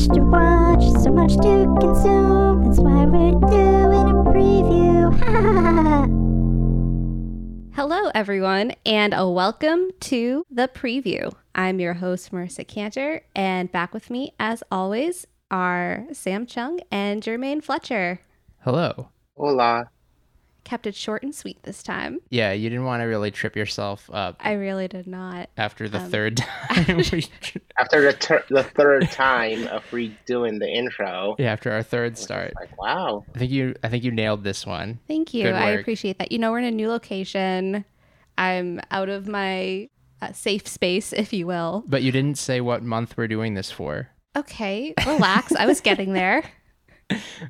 much to watch, so much to consume. That's why we're doing a preview. Hello, everyone, and a welcome to the preview. I'm your host, Marisa Cantor, and back with me, as always, are Sam Chung and Jermaine Fletcher. Hello. Hola. Kept it short and sweet this time. Yeah, you didn't want to really trip yourself up I really did not. after the um, third time. we, After the ter- the third time of redoing the intro, yeah, after our third start. like, wow. I think you I think you nailed this one. Thank you. I appreciate that. You know, we're in a new location. I'm out of my uh, safe space, if you will. But you didn't say what month we're doing this for. Okay, relax. I was getting there.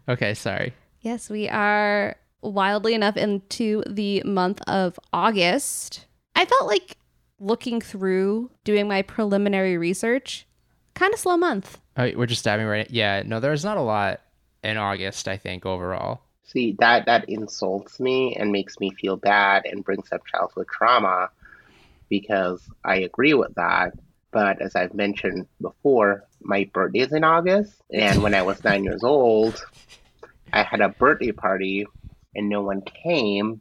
Okay, sorry. Yes, we are wildly enough into the month of August. I felt like looking through doing my preliminary research, kind of slow month. Oh, we're just diving right. Yeah, no, there's not a lot in August. I think overall. See, that that insults me and makes me feel bad and brings up childhood trauma because I agree with that. But as I've mentioned before, my birthday is in August, and when I was nine years old, I had a birthday party and no one came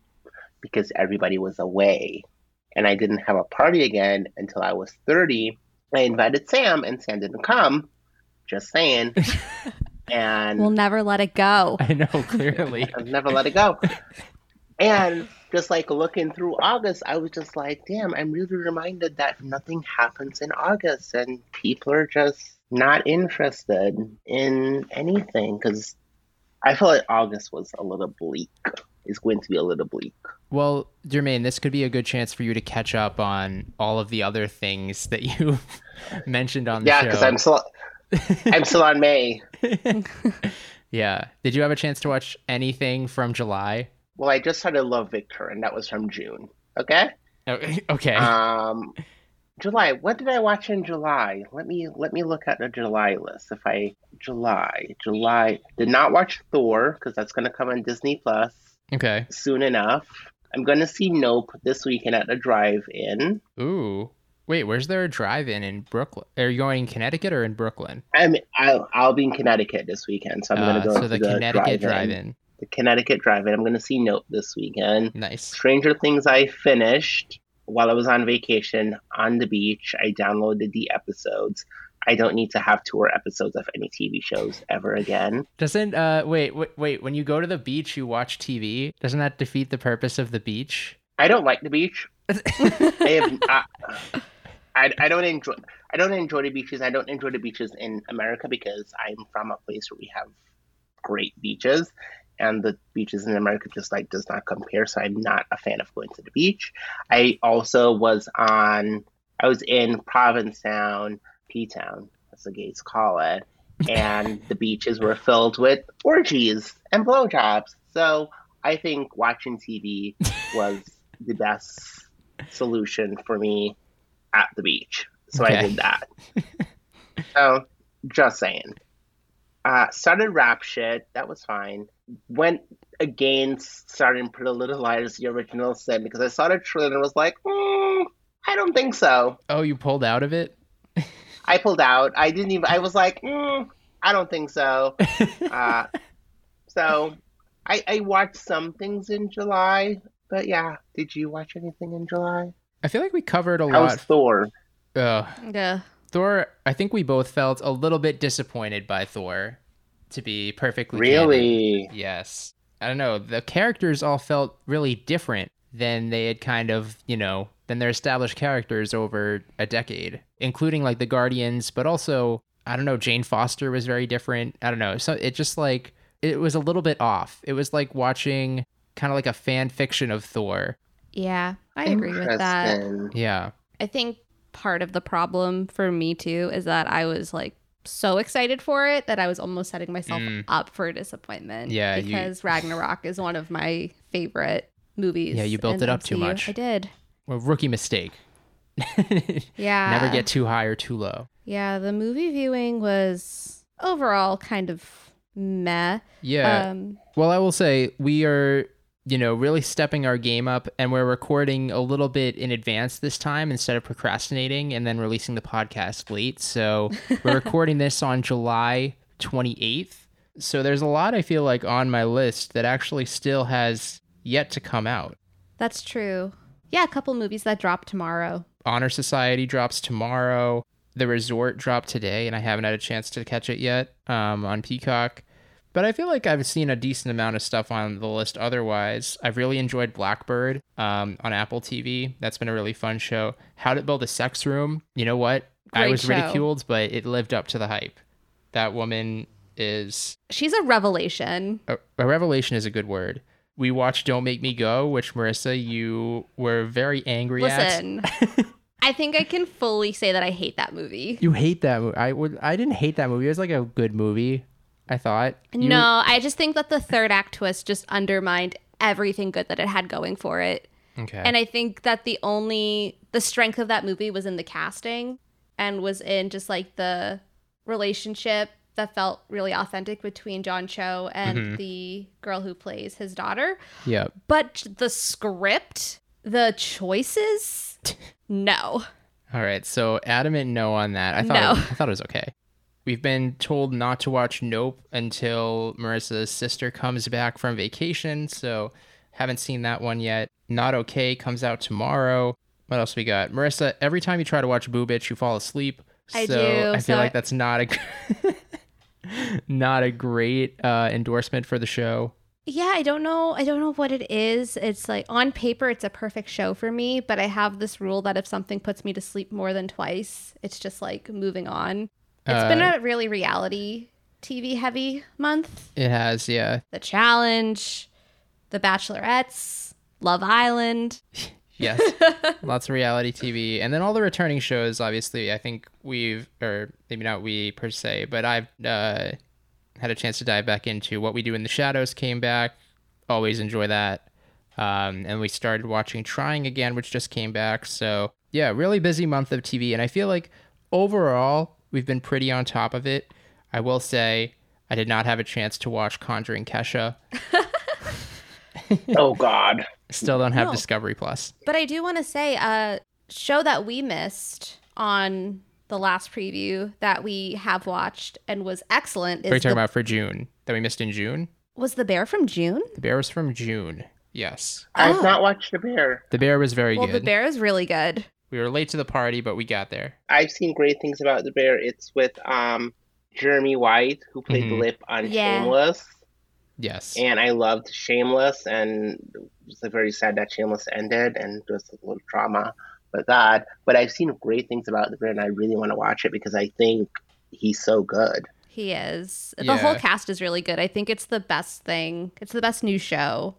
because everybody was away. And I didn't have a party again until I was 30. I invited Sam, and Sam didn't come. Just saying. and We'll never let it go. I know clearly. I've never let it go. And just like looking through August, I was just like, damn, I'm really reminded that nothing happens in August and people are just not interested in anything because I feel like August was a little bleak. It's going to be a little bleak. Well, Jermaine, this could be a good chance for you to catch up on all of the other things that you mentioned on the Yeah, show. Yeah, because I'm still I'm still on May. yeah. Did you have a chance to watch anything from July? Well, I just started Love Victor, and that was from June. Okay. Oh, Okay. Um, July. What did I watch in July? Let me let me look at the July list. If I July, July did not watch Thor because that's going to come on Disney Plus okay. soon enough. I'm going to see Nope this weekend at the drive-in. Ooh. Wait, where's there a drive-in in Brooklyn? Are you going in Connecticut or in Brooklyn? I'm I'll, I'll be in Connecticut this weekend, so I'm going Uh, to go so to the, the, Connecticut drive-in. drive-in. The Connecticut drive-in. I'm going to see Nope this weekend. Nice. Stranger Things I finished while I was on vacation on the beach. I downloaded the episodes. I don't need to have tour episodes of any TV shows ever again. Doesn't uh wait, wait wait when you go to the beach you watch TV? Doesn't that defeat the purpose of the beach? I don't like the beach. I have I, I, I don't enjoy I don't enjoy the beaches. I don't enjoy the beaches in America because I'm from a place where we have great beaches and the beaches in America just like does not compare. So I'm not a fan of going to the beach. I also was on I was in Provincetown, P Town, as the gays call it, and the beaches were filled with orgies and blowjobs. So I think watching TV was the best solution for me at the beach. So I did that. so just saying. Uh, started rap shit. That was fine. Went against starting Pretty Little Liars, the original sin, because I saw the trailer and was like, mm, I don't think so. Oh, you pulled out of it? I pulled out. I didn't even. I was like, mm, I don't think so. Uh, so I, I watched some things in July, but yeah. Did you watch anything in July? I feel like we covered a How was lot. Thor? Ugh. Yeah. Thor, I think we both felt a little bit disappointed by Thor, to be perfectly candid. Really? Yes. I don't know. The characters all felt really different than they had kind of, you know, than their established characters over a decade, including like the Guardians, but also, I don't know, Jane Foster was very different. I don't know. So it just like, it was a little bit off. It was like watching kind of like a fan fiction of Thor. Yeah, I agree with that. Yeah. I think part of the problem for me too is that I was like so excited for it that I was almost setting myself Mm. up for disappointment. Yeah, you- because Ragnarok is one of my favorite movies. Yeah, you built it up too much. I did. Well, rookie mistake. Yeah. Never get too high or too low. Yeah, the movie viewing was overall kind of meh. Yeah. Um, Well, I will say we are you know, really stepping our game up, and we're recording a little bit in advance this time instead of procrastinating and then releasing the podcast late. So we're recording this on July 28th. So there's a lot I feel like on my list that actually still has yet to come out. That's true. Yeah, a couple movies that drop tomorrow. Honor Society drops tomorrow. The Resort dropped today, and I haven't had a chance to catch it yet um, on Peacock. But I feel like I've seen a decent amount of stuff on the list otherwise. I've really enjoyed Blackbird um, on Apple TV. That's been a really fun show. How to Build a Sex Room. You know what? I was show. ridiculed, but it lived up to the hype. That woman is She's a revelation. a, a revelation is a good word. We watched Don't Make Me Go, which Marisa, you were very angry at. Listen, I think I can fully say that I hate that movie. You hate that movie. I would. I didn't hate that movie. It was like a good movie. I thought. You- No, I just think that the third act twist just undermined everything good that it had going for it. Okay. And I think that the only the strength of that movie was in the casting and was in just like the relationship that felt really authentic between John Cho and Mhm. the girl who plays his daughter. Yeah. But the script, the choices, no. All right. So adamant no on that. I thought. No. It, I thought it was okay. We've been told not to watch Nope until Marisa's sister comes back from vacation. So haven't seen that one yet. Not okay comes out tomorrow. What else we got? Marisa, every time you try to watch Boo Bitch, you fall asleep. I so do, I feel so like I- that's not a not a great uh, endorsement for the show. Yeah, I don't know. I don't know what it is. It's like on paper, it's a perfect show for me, but I have this rule that if something puts me to sleep more than twice, it's just like moving on. It's been Uh, a really reality TV heavy month. It has, yeah. The Challenge, The Bachelorettes, Love Island. Yes. Lots of reality TV. And then all the returning shows, obviously, I think we've, or maybe not we per se, but I've uh, had a chance to dive back into What We Do in the Shadows came back. Always enjoy that. Um, and we started watching Trying Again, which just came back. So, yeah, really busy month of TV. And I feel like overall, we've been pretty on top of it. I will say, I did not have a chance to watch Conjuring Kesha. Oh God. Still don't have No. Discovery Plus. But I do want to say a show that we missed on the last preview that we have watched and was excellent What are you talking the, about for June that we missed in June? was the bear from June. The Bear was from June. Yes. I've Oh. not watched The Bear. The Bear was very Well, good. the bear is really good. We were late to the party, but we got there. I've seen great things about The Bear. It's with um Jeremy White, who played Mhm. Lip on Yeah. Shameless. Yes. And I loved Shameless, and it was very sad that Shameless ended, and there was a little drama with that. But I've seen great things about The Bear, and I really want to watch it because I think he's so good. He is. The Yeah. whole cast is really good. I think it's the best thing. It's the best new show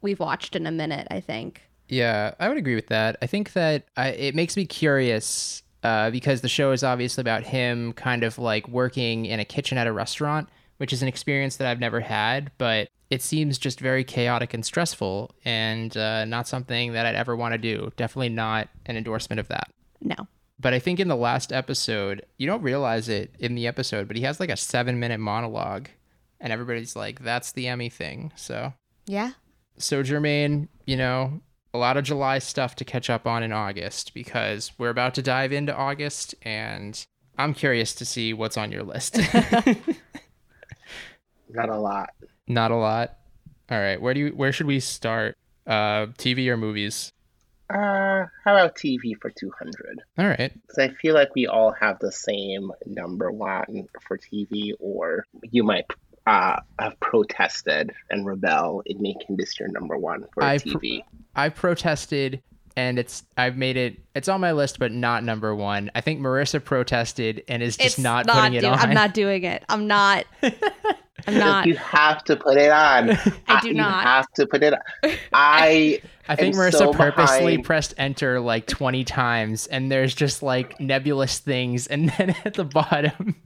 we've watched in a minute, I think. Yeah, I would agree with that. I think that I, it makes me curious uh, because the show is obviously about him kind of like working in a kitchen at a restaurant, which is an experience that I've never had, but it seems just very chaotic and stressful and uh, not something that I'd ever want to do. Definitely not an endorsement of that. No. But I think in the last episode, you don't realize it in the episode, but he has like a seven minute monologue, and everybody's like, that's the Emmy thing. So, Yeah. so Jermaine, you know, a lot of July stuff to catch up on in August because we're about to dive into August, and I'm curious to see what's on your list. Not a lot. Not a lot. All right, where do you where should we start? Uh, TV or movies? Uh, how about TV for 200? All right. Because I feel like we all have the same number one for TV, or you might uh, have protested and rebel in making this your number one for I pr- TV. I've protested and it's I've made it it's on my list but not number one. I think Marisa protested and is just not, putting it on. I'm not doing it. I'm not. I'm not. You have to put it on. I do you not. have to put it on. I I think Marisa so purposely behind. pressed enter like 20 times and there's just like nebulous things and then at the bottom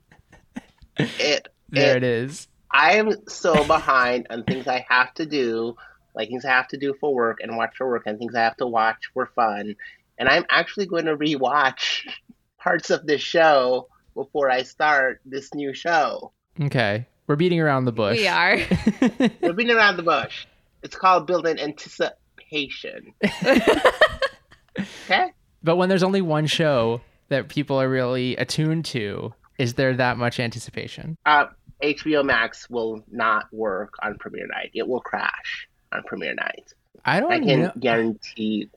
it. there it it is. I'm so behind on things I have to do, like things I have to do for work and watch for work, and things I have to watch for fun. And I'm actually going to rewatch parts of this show before I start this new show. Okay. We're beating around the bush. We are. We're beating around the bush. It's called building anticipation. okay. But when there's only one show that people are really attuned to, is there that much anticipation? Uh, HBO Max will not work on premiere night. It will crash on premiere night. I don't I can know. guarantee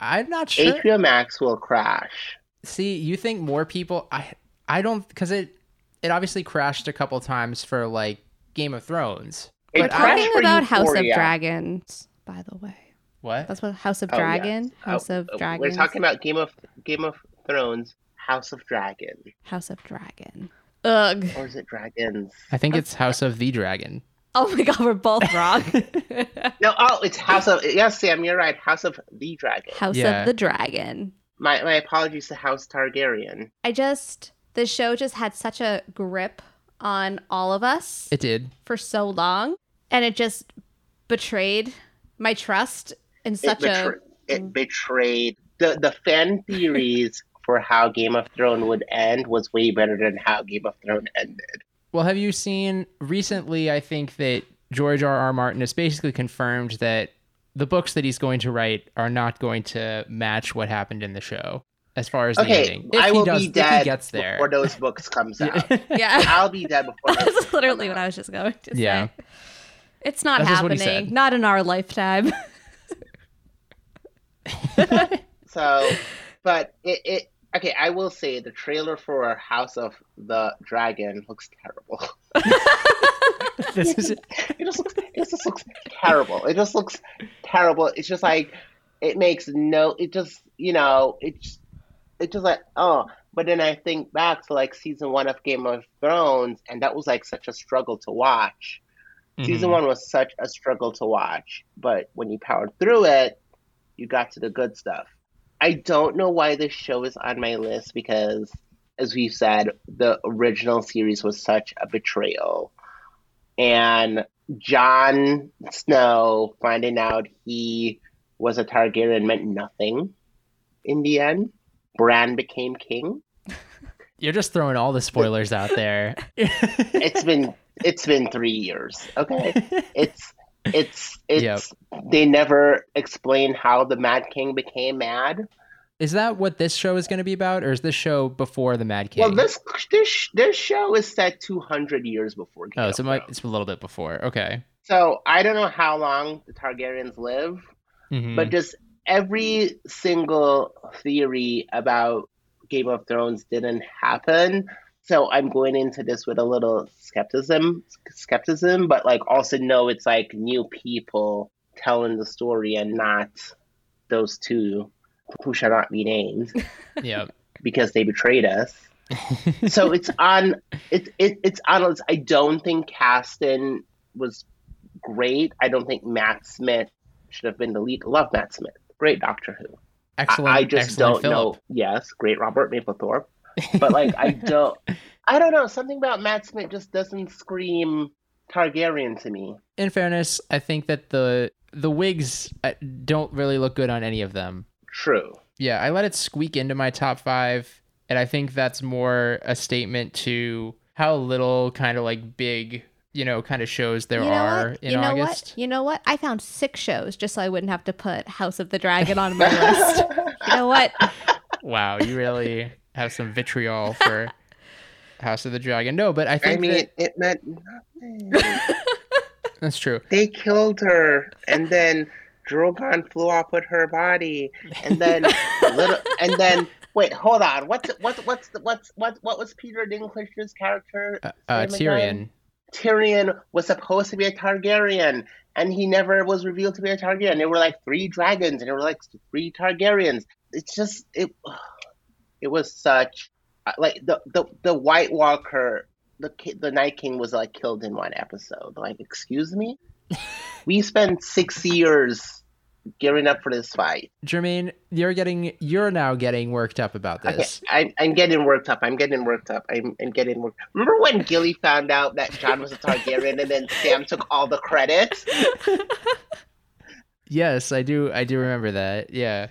I'm not sure. HBO Max will crash. See, you think more people? I I don't because it it obviously crashed a couple times for like Game of Thrones. It We're But talking for about House of Dragons, by the way. What? That's what House of Oh, Dragon, yes. House Oh, of Dragons, We're talking about Game of Game of Thrones, House of Dragon, House of Dragon. Ugh. or is it Dragons? I think it's House of the Dragon. Oh my god, we're both wrong. No, oh, it's House of. Yes, Sam, you're right. House of the Dragon. House Yeah. of the Dragon. My my apologies to House Targaryen. I just the show just had such a grip on all of us It did. for so long, and it just betrayed my trust in It, such a it mm. betrayed the the fan theories for how Game of Thrones would end was way better than how Game of Thrones ended. Well, have you seen recently? I think that George R. R. Martin has basically confirmed that the books that he's going to write are not going to match what happened in the show as far as the ending. If I he will does, be if dead he gets there. before those books comes out. yeah. I'll be dead before. those That's literally what I was just going to say. Yeah. say. It's not That's just what he happening. Not in our lifetime. So, but it, it okay. I will say the trailer for House of the Dragon looks terrible. this is It just looks. It just looks terrible. It just looks terrible. It's just like it makes no. It just you know. It's it's just like oh. But then I think back to like season one of Game of Thrones, and that was like such a struggle to watch. Season Mhm. one was such a struggle to watch, but when you powered through it, you got to the good stuff. I don't know why this show is on my list because, as we've said, the original series was such a betrayal. And Jon Snow finding out he was a Targaryen meant nothing in the end. Bran became king. You're just throwing all the spoilers out there. It's been it's been three years. Okay. It's it's it's they never explain how the Mad King became mad. Is that what this show is going to be about, or is this show before the Mad King? Well, this this this show is set two hundred years before. Game oh, so it might, it's a little bit before. Okay. So I don't know how long the Targaryens live, Mhm. but just every single theory about Game of Thrones didn't happen. So I'm going into this with a little skepticism, skepticism, but like also know it's like new people telling the story and not those two who shall not be named yeah. because they betrayed us. so it's on it's it, it's on it's- I don't think Caston was great. I don't think Matt Smith should have been the lead. Love Matt Smith. Great Doctor Who. Excellent. I, just excellent don't know. Yes, great Robert Mapplethorpe. But like I don't I don't know, something about Matt Smith just doesn't scream Targaryen to me. In fairness, I think that the the wigs uh, don't really look good on any of them. True. Yeah, I let it squeak into my top five, and I think that's more a statement to how little kind of like big, you know, kind of shows there you know are what? in you know August. what? You know what? I found six shows just so I wouldn't have to put House of the Dragon on my list. You know what? Wow, you really have some vitriol for House of the Dragon. No, but I I think mean that, it meant nothing. that's true. they killed her and then Drogon flew off with her body and then little and then wait hold on what's what's what's the, what's what what was Peter Dinklage's character Uh, uh, Tyrion. again? Tyrion was supposed to be a Targaryen and he never was revealed to be a Targaryen there were like three dragons and there were like three Targaryens it's just it it was such uh, like the the the White Walker the the Night King was like killed in one episode. Like, excuse me, we spent six years gearing up for this fight. Jermaine, you're getting you're now getting worked up about Okay, this. I'm, I'm getting worked up. I'm getting worked up. I'm, I'm getting worked. Remember when Gilly found out that Jon was a Targaryen and then Sam took all the credit? Yes, I do. I do remember that. Yeah,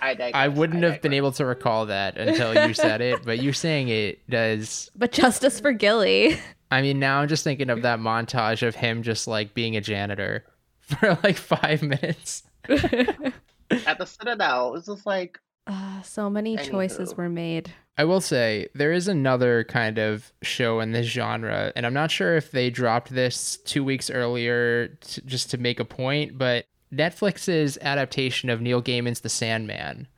I, digress, I wouldn't I have been able to recall that until you said it, but you saying it does. But justice for Gilly. I mean, now I'm just thinking of that montage of him just like being a janitor for like five minutes. At the Citadel, it was just like Uh, so many choices were made. I will say there is another kind of show in this genre, and I'm not sure if they dropped this two weeks earlier to, just to make a point, but Netflix's adaptation of Neil Gaiman's The Sandman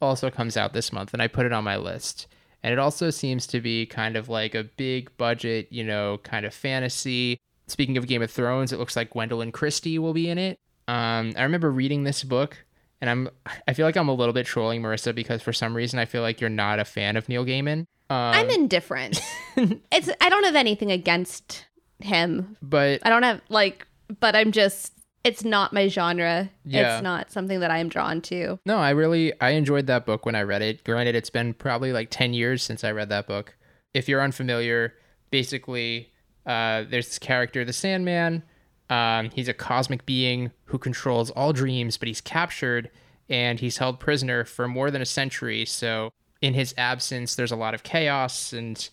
also comes out this month, and I put it on my list. And it also seems to be kind of like a big budget, you know, kind of fantasy. Speaking of Game of Thrones, it looks like Gwendoline Christie will be in it. Um, I remember reading this book and I'm I feel like I'm a little bit trolling Marisa because for some reason I feel like you're not a fan of Neil Gaiman. Um, I'm indifferent. it's I don't have anything against him. but I don't have like, but I'm just. It's not my genre. Yeah. It's not something that I'm drawn to. no, I really I enjoyed that book when I read it. Granted, it's been probably like ten years since I read that book. If you're unfamiliar, basically, uh, there's this character, the Sandman. Um, he's a cosmic being who controls all dreams, but he's captured and he's held prisoner for more than a century. So, in his absence, there's a lot of chaos, and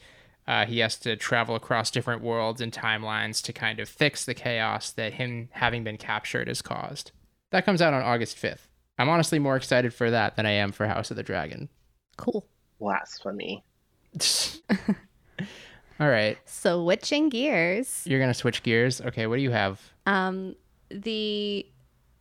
uh, he has to travel across different worlds and timelines to kind of fix the chaos that him having been captured has caused. That comes out on August 5th. I'm honestly more excited for that than I am for House of the Dragon. Cool. blasphemy. All right, Switching gears. you're gonna switch gears. Okay, what do you have? Um, the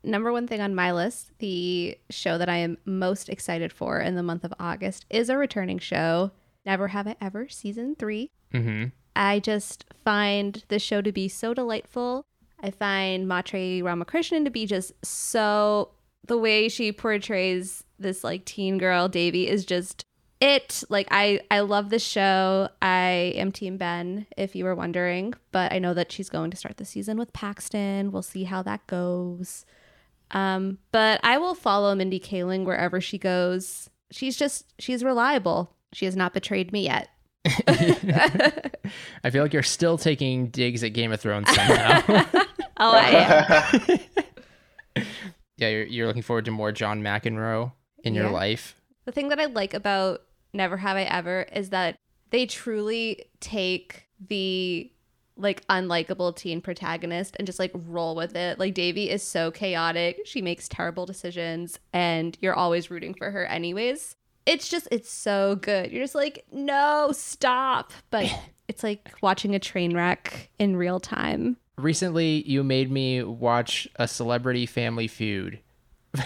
number one thing on my list, the show that I am most excited for in the month of August, is a returning show. Never Have I Ever, season three. Mm-hmm. I just find this show to be so delightful. I find Maitreyi Ramakrishnan to be just so the way she portrays this like teen girl Devi is just it. Like I I love this show. I am team Ben if you were wondering, but I know that she's going to start the season with Paxton. We'll see how that goes. Um but I will follow Mindy Kaling wherever she goes. She's just she's reliable. She has not betrayed me yet. I feel like you're still taking digs at Game of Thrones somehow. Oh, I am. yeah, you're, you're looking forward to more John McEnroe in your Yeah. life. The thing that I like about Never Have I Ever is that they truly take the like unlikable teen protagonist and just like roll with it. Like Devi is so chaotic. She makes terrible decisions and you're always rooting for her anyways. It's just it's so good. You're just like, "No, stop." But it's like watching a train wreck in real time. Recently, you made me watch a Celebrity Family Feud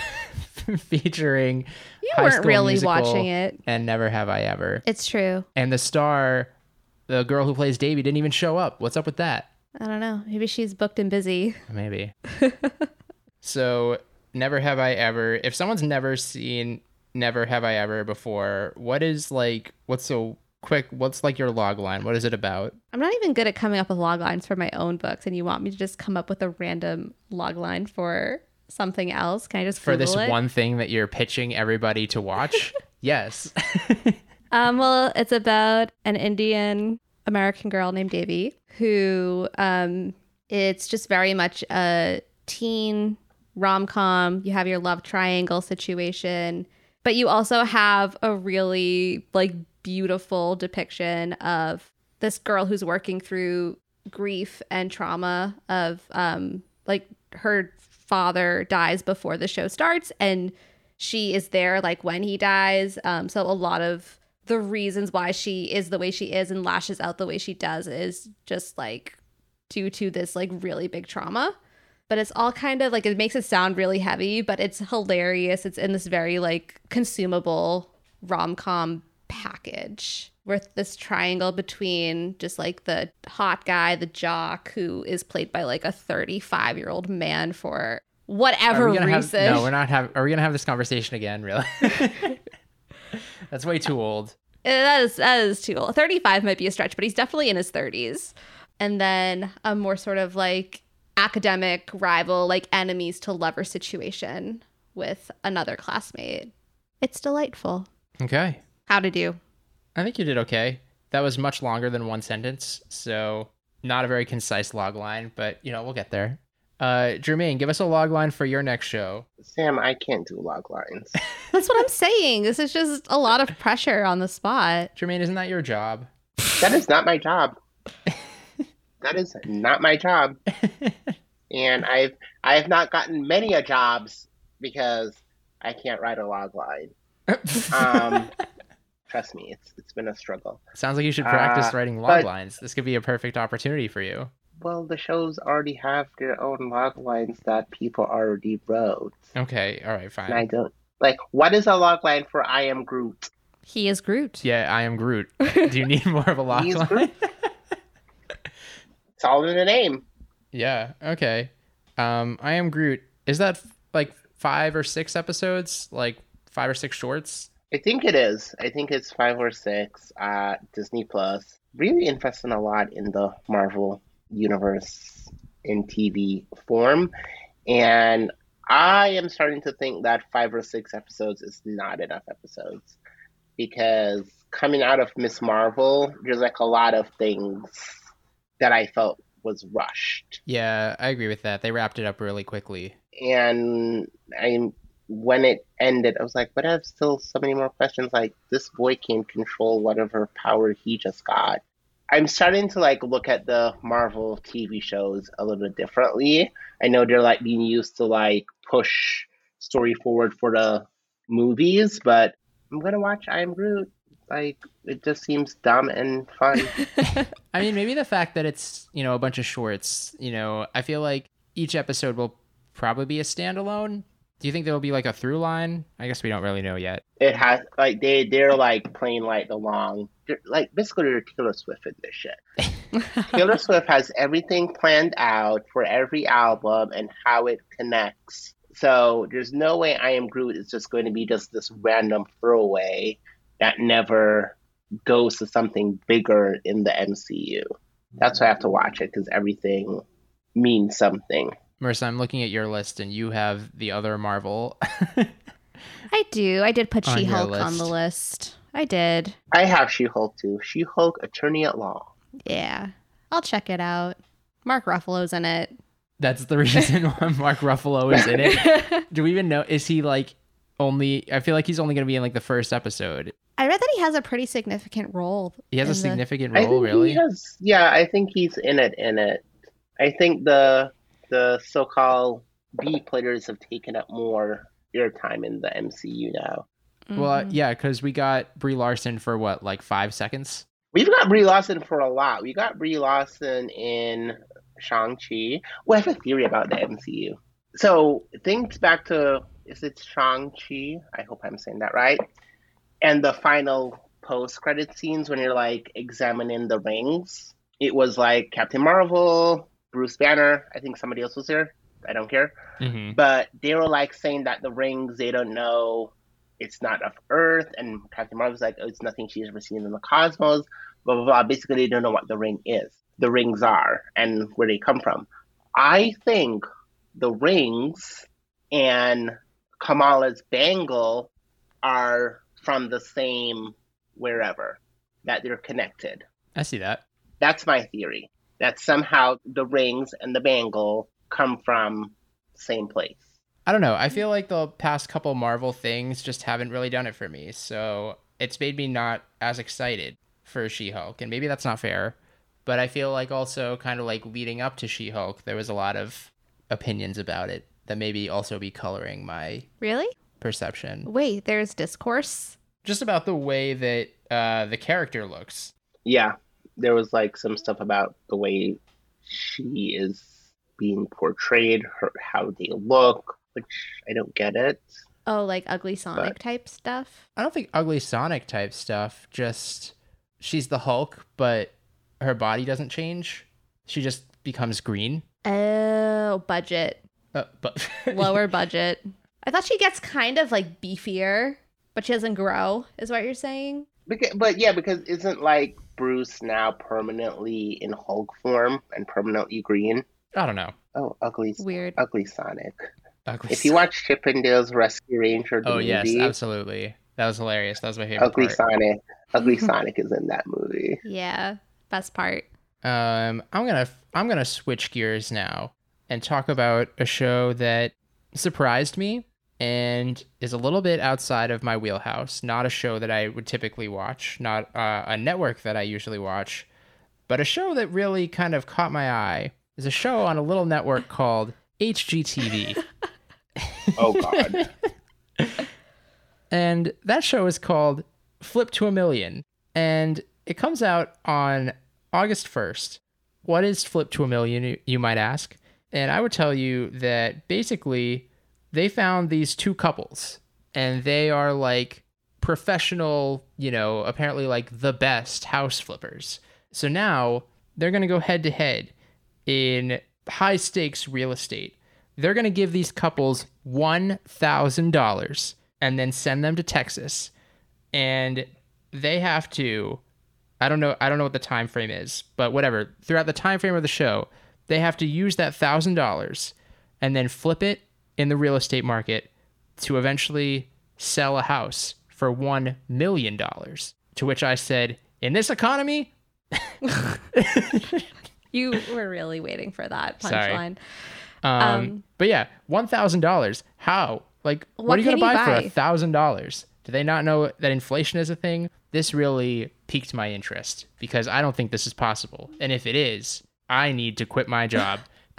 featuring You High weren't School really Musical watching it. and Never Have I Ever. It's true. And the star, the girl who plays Devi, didn't even show up. What's up with that? I don't know. Maybe she's booked and busy. Maybe. so, Never Have I Ever. If someone's never seen Never Have I Ever before, what is like, what's so quick? What's like your log line? What is it about? I'm not even good at coming up with log lines for my own books, and you want me to just come up with a random log line for something else? Can I just For this it? one thing that you're pitching everybody to watch? yes. Um, well, it's about an Indian American girl named Devi who um, it's just very much a teen rom com. You have your love triangle situation, but you also have a really like beautiful depiction of this girl who's working through grief and trauma of um, like her father dies before the show starts and she is there like when he dies. Um, so a lot of the reasons why she is the way she is and lashes out the way she does is just like due to this like really big trauma. But it's all kind of like it makes it sound really heavy, but it's hilarious. It's in this very like consumable rom com package with this triangle between just like the hot guy, the jock, who is played by like a 35 year old man for whatever Are we gonna reason. have, no, we're not have. Are we gonna have this conversation again? Really? That's way too old. Uh, That is that is too old. Thirty five might be a stretch, but he's definitely in his thirties. And then a more sort of like academic rival, like enemies to lover situation with another classmate. It's delightful. Okay. How did you? I think you did okay. That was much longer than one sentence, so not a very concise log line, but you know, we'll get there. Uh, Jermaine, give us a log line for your next show. Sam, I can't do log lines. That's what I'm saying. This is just a lot of pressure on the spot. Jermaine, isn't that your job? That is not my job. that is not my job. and I've I have not gotten many a jobs because I can't write a log line. Um, trust me, it's it's been a struggle. Sounds like you should practice uh, writing log but- lines. This could be a perfect opportunity for you. Well, the shows already have their own log lines that people already wrote, Okay, all right, fine. and I don't like. What is a log line for I am Groot? He is Groot. Yeah, I am Groot. Do you need more of a log He's line? It's all in the name. yeah, okay. Um, I am Groot. Is that like five or six episodes? Like five or six shorts? I think it is. I think it's five or six. Uh, Disney Plus really investing a lot in the Marvel universe in TV form, and I am starting to think that five or six episodes is not enough episodes because coming out of Miss Marvel, there's like a lot of things that I felt was rushed. Yeah, I agree with that. They wrapped it up really quickly. and I when it ended, I was like, but I have still so many more questions. Like this boy can't control whatever power he just got. I'm starting to like look at the Marvel TV shows a little bit differently. I know they're like being used to like push story forward for the movies, but I'm gonna watch I Am Groot. Like it just seems dumb and fun. I mean, maybe the fact that it's, you know, a bunch of shorts, you know, I feel like each episode will probably be a standalone. Do you think there will be like a through line? I guess we don't really know yet. it has like they they're like playing like the long they're, like basically they're Taylor Swift in this shit. Taylor Swift has everything planned out for every album and how it connects. So there's no way I Am Groot is just going to be just this random throwaway that never goes to something bigger in the MCU. That's why I have to watch it because everything means something. Marisa, I'm looking at your list and you have the other Marvel. I do. I did put She Hulk on the list. list. I did. I have She Hulk too. She Hulk, Attorney at Law. Yeah. I'll check it out. Mark Ruffalo's in it. That's the reason why Mark Ruffalo is in it. Do we even know? Is he like only? I feel like he's only going to be in like the first episode. I read that he has a pretty significant role. He has a in the- significant I role, think really. he has. Yeah, I think he's in it. In it, I think the the so-called B players have taken up more airtime in the MCU now. Well, Mhm. yeah, because we got Brie Larson for what, like five seconds? We've got Brie Larson for a lot. We got Brie Larson in Shang Chi. Well, I have a theory about the MCU. So things back to is it Shang Chi? I hope I'm saying that right. And the final post-credit scenes when you're like examining the rings, it was like Captain Marvel, Bruce Banner. I think somebody else was there. I don't care. Mm-hmm. But they were like saying that the rings they don't know it's not of Earth, and Captain Marvel's like, oh, it's nothing she's ever seen in the cosmos. Blah blah blah. Basically, they don't know what the ring is. The rings are and where they come from. I think the rings and Kamala's bangle are from the same wherever that they're connected. I see that. That's my theory. That somehow the rings and the bangle come from same place. I don't know. I feel like the past couple Marvel things just haven't really done it for me. So it's made me not as excited for She Hulk. And maybe that's not fair. But I feel like also kind of like leading up to She Hulk, there was a lot of opinions about it that maybe also be coloring my Really? Perception. Wait, there's discourse. Just about the way that uh, the character looks. yeah, there was like some stuff about the way she is being portrayed, her how they look, which I don't get it. Oh, like ugly Sonic type stuff. I don't think ugly Sonic type stuff. Just she's the Hulk, but her body doesn't change. She just becomes green. Oh, budget. Uh, but Lower budget. I thought she gets kind of like beefier, but she doesn't grow, is what you're saying? Because, but yeah, because isn't like Bruce now permanently in Hulk form and permanently green? I don't know. Oh, ugly, Weird. ugly Sonic. Ugly. If you watch Chippendales Rescue Ranger, the oh movie, yes, absolutely. That was hilarious. That was my favorite ugly part. Sonic, ugly Sonic is in that movie. Yeah. Best part. Um, I'm gonna I'm gonna switch gears now and talk about a show that surprised me and is a little bit outside of my wheelhouse. Not a show that I would typically watch, not uh, a network that I usually watch, but a show that really kind of caught my eye is a show on a little network called HGTV. Oh God. and that show is called Flip to a Million. And it comes out on August 1st. What is Flip to a Million, you might ask? And I would tell you that basically they found these two couples and they are like professional, you know, apparently like the best house flippers. So now they're going to go head to head in high stakes real estate. They're going to give these couples $1,000 and then send them to Texas. And they have to I don't know I don't know what the time frame is, but whatever. Throughout the time frame of the show, they have to use that $1,000 and then flip it in the real estate market to eventually sell a house for 1 million dollars. To which I said, "In this economy, You were really waiting for that punchline. Um, Um, but yeah, one thousand dollars. How? Like, what, What are you gonna can you buy, for a thousand dollars? Do they not know that inflation is a thing? This really piqued my interest because I don't think this is possible. And if it is, I need to quit my job.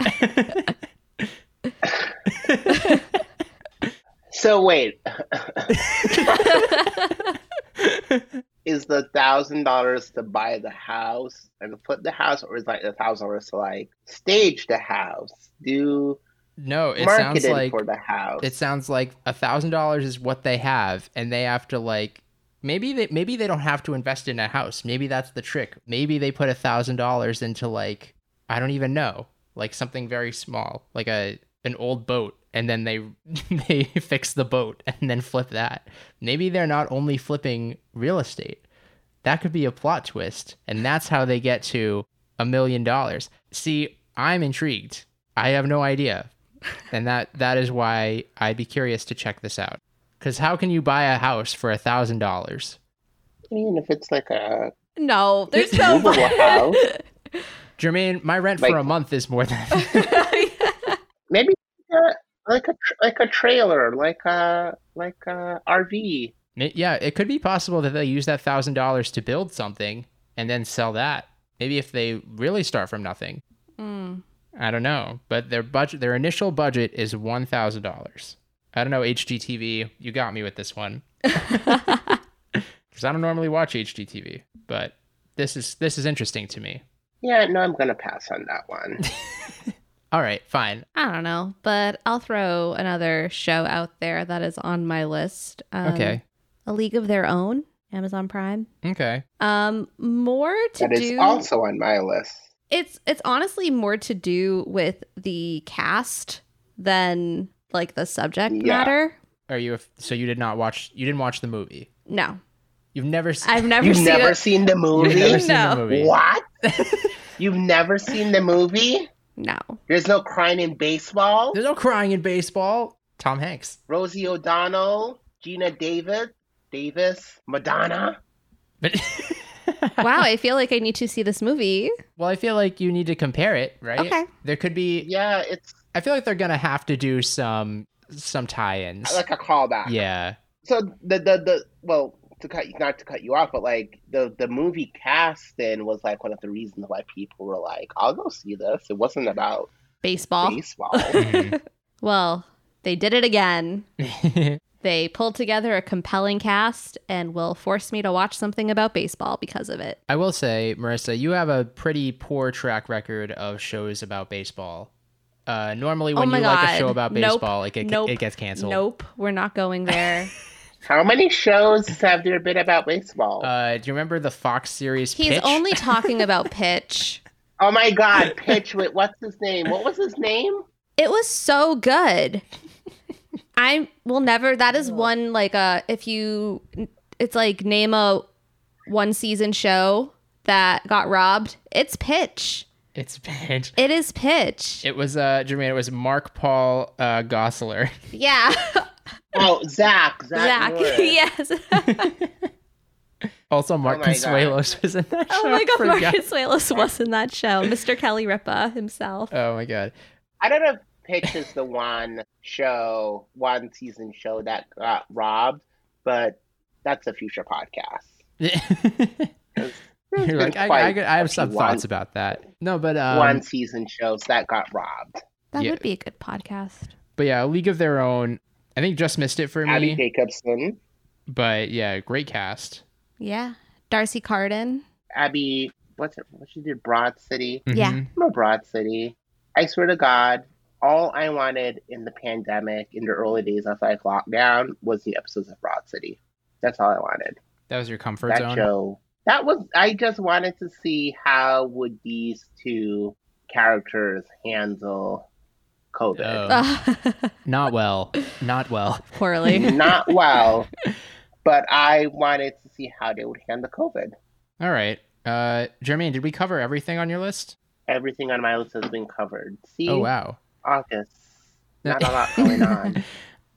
So wait. is the thousand dollars to buy the house and flip the house, or is like the thousand dollars to like stage the house, do no, it sounds marketing like for the house? it sounds like a thousand dollars is what they have, and they have to like maybe they maybe they don't have to invest in a house. Maybe that's the trick. Maybe they put a thousand dollars into like I don't even know, like something very small, like a an old boat, and then they they fix the boat and then flip that. Maybe they're not only flipping real estate. That could be a plot twist, and that's how they get to a million dollars. See, I'm intrigued. I have no idea, and that that is why I'd be curious to check this out. Because how can you buy a house for a thousand dollars? I mean, if it's like a No, there's no movable house, Jermaine, my rent Like- for a month is more than. maybe uh, like a tr- like a trailer, like a like a RV. yeah, it could be possible that they use that thousand dollars to build something and then sell that. Maybe if they really start from nothing. Mm. I don't know, but their budget, their initial budget is one thousand dollars. I don't know HGTV. You got me with this one because I don't normally watch HGTV, but this is this is interesting to me. Yeah, no, I'm gonna pass on that one. All right, fine. I don't know, but I'll throw another show out there that is on my list. Um, Okay, A League of Their Own, Amazon Prime. okay. Um, more to That is do. also on my list. it's it's honestly more to do with the cast than like the subject Yeah. matter. Are you? A, so you did not watch? You didn't watch the movie? No, You've never? s- I've never You've seen never it. seen the You've movie? never seen the movie. What? You've never seen the movie? No, There's no crying in baseball. There's no crying in baseball. Tom Hanks. Rosie O'Donnell, Gina David, Davis, Madonna. But wow, I feel like I need to see this movie. well, I feel like you need to compare it, right? Okay. There could be. Yeah, it's I feel like they're gonna have to do some some tie-ins. like a callback. yeah. So the the the well to cut not to cut you off, but like the the movie casting was like one of the reasons why people were like, "I'll go see this." It wasn't about Baseball. baseball. Well, they did it again. They pulled together a compelling cast and will force me to watch something about baseball because of it. I will say, Marisa, you have a pretty poor track record of shows about baseball. Uh, normally, Oh when my you like a show about Nope. baseball, it, Nope. it gets canceled. Nope, we're not going there. How many shows have there been about baseball? Uh, do you remember the Fox series? He's Pitch? only talking about pitch. oh my God, pitch with what's his name? What was his name? It was so good. I will never. That is one like uh if you, it's like name a one season show that got robbed. It's pitch. It's Pitch. It is pitch. It was uh, Jermaine. It was Mark Paul uh, Gosselaar. yeah, Oh, Zach. Zach. Zach. Yes. Also, Mark my God. Consuelos was in that show. oh my god, Forgot. Mark Consuelos was in that show. Mr. Kelly Ripa himself. Oh my god. I don't know if Pitch is the one show, one season show that got robbed, but that's a future podcast. You're like, I, quite I, I a have some few thoughts about that. No, but um, one season shows that got robbed. That Yeah. would be a good podcast. but yeah, A League of Their Own. I think just missed it for Abbi me, Abbi Jacobson, but yeah, great cast. Yeah. D'Arcy Carden. Abbi, what's it? What she did? Broad City. Yeah. Mhm. I'm a Broad City. I swear to God, all I wanted in the pandemic, in the early days of like lockdown, was the episodes of Broad City. That's all I wanted. that was your comfort that zone. show. That was. I just wanted to see how would these two characters handle COVID. Oh. Not well. Not well. Poorly. Not well, but I wanted to see how they would handle COVID. All right. Uh, Jermaine, did we cover everything on your list? Everything on my list has been covered. See, Oh wow. August. Not a lot going on.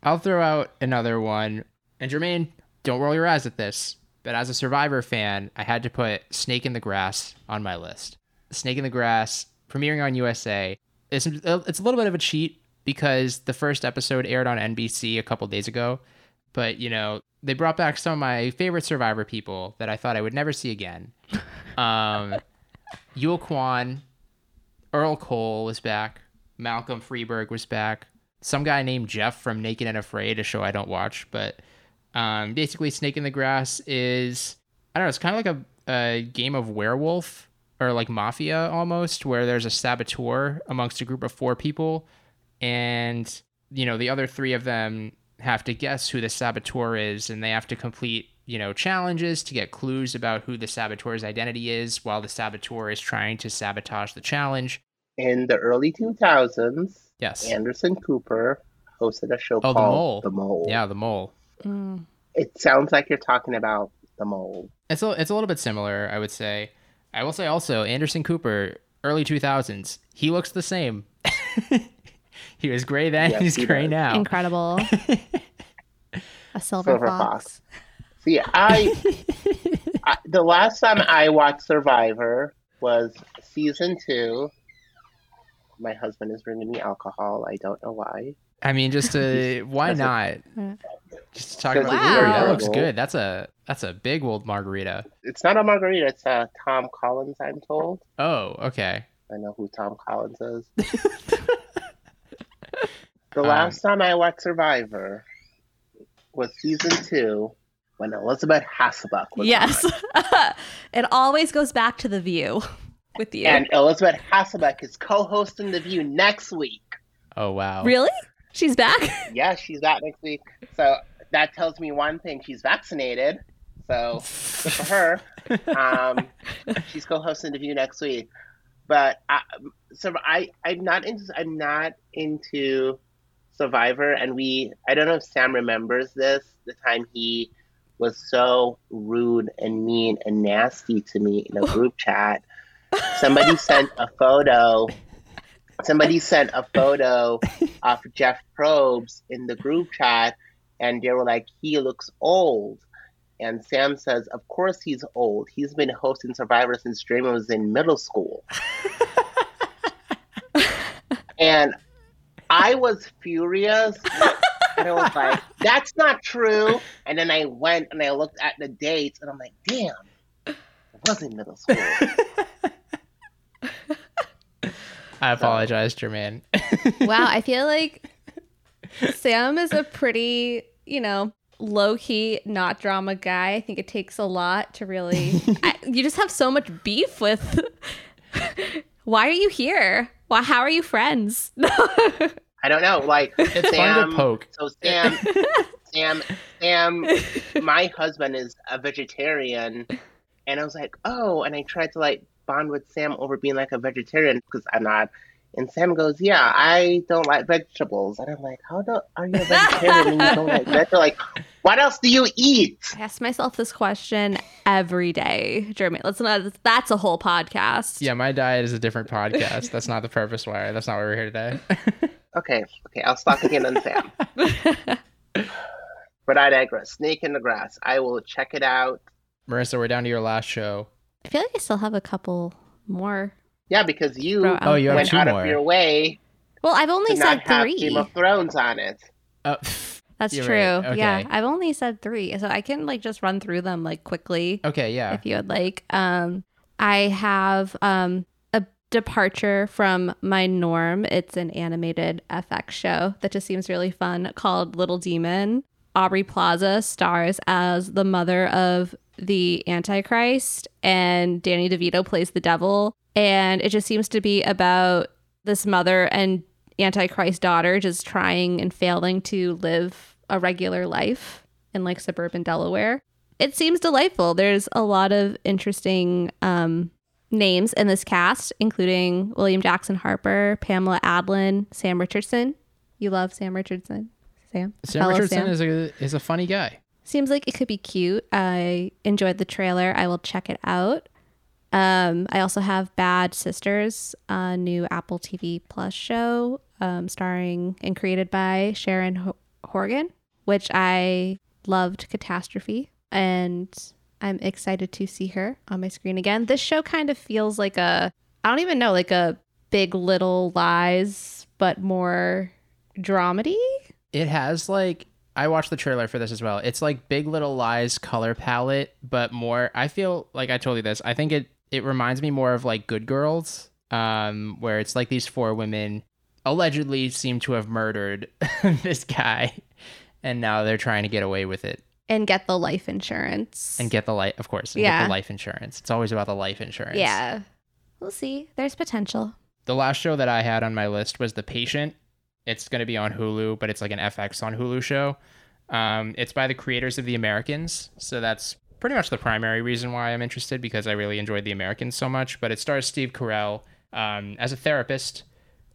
I'll throw out another one. And Jermaine, don't roll your eyes at this, but as a Survivor fan, I had to put Snake in the Grass on my list. Snake in the Grass, premiering on USA. It's, it's a little bit of a cheat because the first episode aired on NBC a couple days ago. But, you know, they brought back some of my favorite Survivor people that I thought I would never see again. Um, Yul Kwon, Earl Cole was back. Malcolm Freberg was back. Some guy named Jeff from Naked and Afraid, a show I don't watch, but um, basically, Snake in the Grass is I don't know. It's kind of like a, a game of werewolf or like mafia almost, where there's a saboteur amongst a group of four people, and you know the other three of them have to guess who the saboteur is, and they have to complete you know challenges to get clues about who the saboteur's identity is, while the saboteur is trying to sabotage the challenge. In the early 2000s, Yes. Anderson Cooper hosted a show Oh, The called Mole. The Mole. Yeah, the mole. Mm. It sounds like you're talking about The Mole. It's a, it's a little bit similar, I would say. I will say also, Anderson Cooper, early 2000s, he looks the same. he was gray then, Yes, he's he gray does. now. Incredible. A silver, Silver fox. Fox. See, I, I the last time I watched Survivor was season two. My husband is bringing me alcohol. I don't know why. I mean, just to, why That's a- not? Just to talk about it's the That looks good. That's a that's a big old margarita. It's not a margarita. It's a Tom Collins. I'm told. Oh, okay. I know who Tom Collins is. the Um, last time I watched Survivor was season two when Elizabeth Hasselbeck was Yes. it always goes back to the view with you. And Elizabeth Hasselbeck is co-hosting The View next week. Oh, wow. really? She's back? Yeah, she's back next week. So that tells me one thing: she's vaccinated. So good for her. Um, she's co-hosting The View next week. But I, so I, I'm not into, I'm not into Survivor, and we, I don't know if Sam remembers this, the time he was so rude and mean and nasty to me in a group chat. Somebody sent a photo. Somebody sent a photo of Jeff Probst in the group chat, and they were like, "He looks old." And Sam says, "Of course he's old. He's been hosting Survivor since Draymond was in middle school." and I was furious, and I was like, "That's not true." And then I went and I looked at the dates, and I'm like, "Damn, it was in middle school." I apologize, Jermaine. wow, I feel like Sam is a pretty, you know, low key, not drama guy. I think it takes a lot to really. I, you just have so much beef with. Why are you here? Why? How are you friends? I don't know, like It's Sam. fun to poke. So Sam, Sam, Sam, my husband is a vegetarian, and I was like, oh, and I tried to like bond with Sam over being like a vegetarian because I'm not. And Sam goes, yeah, I don't like vegetables, and I'm like, how do are you a vegetarian and you don't like vegetables? Like, what else do you eat? I ask myself this question every day, Jeremy. Let's not. That's a whole podcast. Yeah, my diet is a different podcast. That's not the purpose why. That's not why we're here today. Okay, okay, I'll stop again on Sam. But I digress. Snake in the grass. I will check it out. Marisa, we're down to your last show. I feel like I still have a couple more. Yeah, because you Bro, Oh, you went out more. of your way Well, I've only to said not have three. Game of Thrones on it. Uh, That's true. right. Yeah, I've only said three, so I can like just run through them like quickly Okay, yeah. if you would like. Um, I have um a departure from my norm. It's an animated FX show that just seems really fun called Little Demon. Aubrey Plaza stars as the mother of the Antichrist, and Danny DeVito plays the devil. And it just seems to be about this mother and Antichrist daughter just trying and failing to live a regular life in like suburban Delaware. It seems delightful. There's a lot of interesting um, names in this cast, including William Jackson Harper, Pamela Adlon, Sam Richardson. You love Sam Richardson, Sam. Sam Richardson Sam. is a is a funny guy. Seems like it could be cute. I enjoyed the trailer. I will check it out. Um, I also have Bad Sisters, a new Apple TV Plus show, um, starring and created by Sharon Ho- Horgan, which I loved Catastrophe, and I'm excited to see her on my screen again. This show kind of feels like a, I don't even know, like a Big Little Lies, but more dramedy. It has like I watched the trailer for this as well. It's like Big Little Lies color palette, but more. I feel like I told you this. I think it it reminds me more of like Good Girls, um, where it's like these four women allegedly seem to have murdered this guy, and now they're trying to get away with it And get the life insurance. and get the life, of course, and get Yeah. the life insurance. It's always about the life insurance. Yeah. We'll see. There's potential. The last show that I had on my list was The Patient. It's going to be on Hulu, but it's like an FX on Hulu show. Um, it's by the creators of The Americans, so that's pretty much the primary reason why I'm interested because I really enjoyed The Americans so much. But it stars Steve Carell um, as a therapist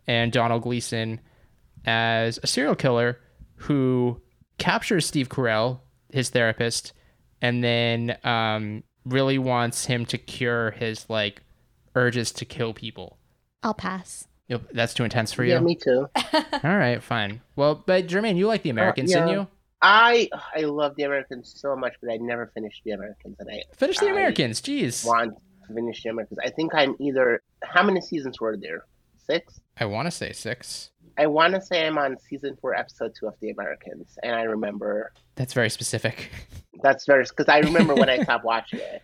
and Domhnall Gleeson as a serial killer who captures Steve Carell, his therapist, and then um, really wants him to cure his like urges to kill people. I'll pass. Yep, that's too intense for you. Yeah, me too. All right, fine. Well, but Jermaine, you like the Americans, didn't you? I I love the Americans so much, but I never finished the Americans, and I finished the I Americans. Jeez. want to finish the Americans. I think I'm either. How many seasons were there? Six. I want to say six. I want to say I'm on season four, episode two of the Americans, and I remember That's very specific. that's very because I remember when I stopped watching it,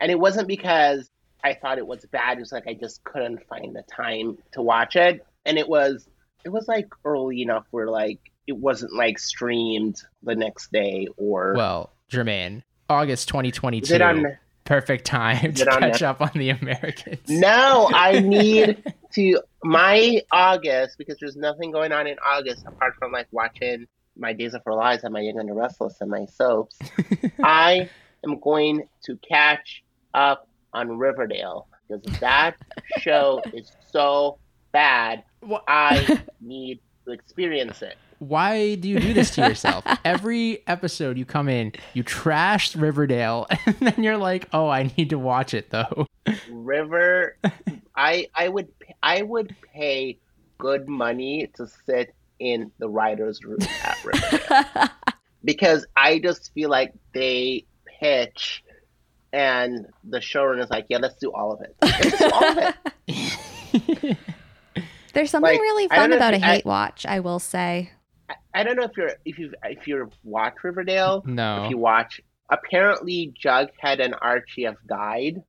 and it wasn't because I thought it was bad. It was like I just couldn't find the time to watch it, and it was it was like early enough where like it wasn't like streamed the next day or Well, Jermaine, August 2022. on. Perfect time to catch Net- up on the Americans. No, I need to my August because there's nothing going on in August apart from like watching my Days of Our Lives and my Young and the Restless and my soaps. I am going to catch up on Riverdale because that show is so bad. Wha- I need experience it. Why do you do this to yourself? Every episode you come in, you trash Riverdale, and then you're like, "Oh, I need to watch it though." River, I I would I would pay good money to sit in the writers' room at Riverdale. because I just feel like they pitch and the showrunner is like, yeah, let's do all of it. Let's do all of it. There's something Like, really fun about if a you- I- hate watch, I will say. I, I don't know if you're if you if you're watch Riverdale. no. If you watch, apparently Jughead and Archie have died,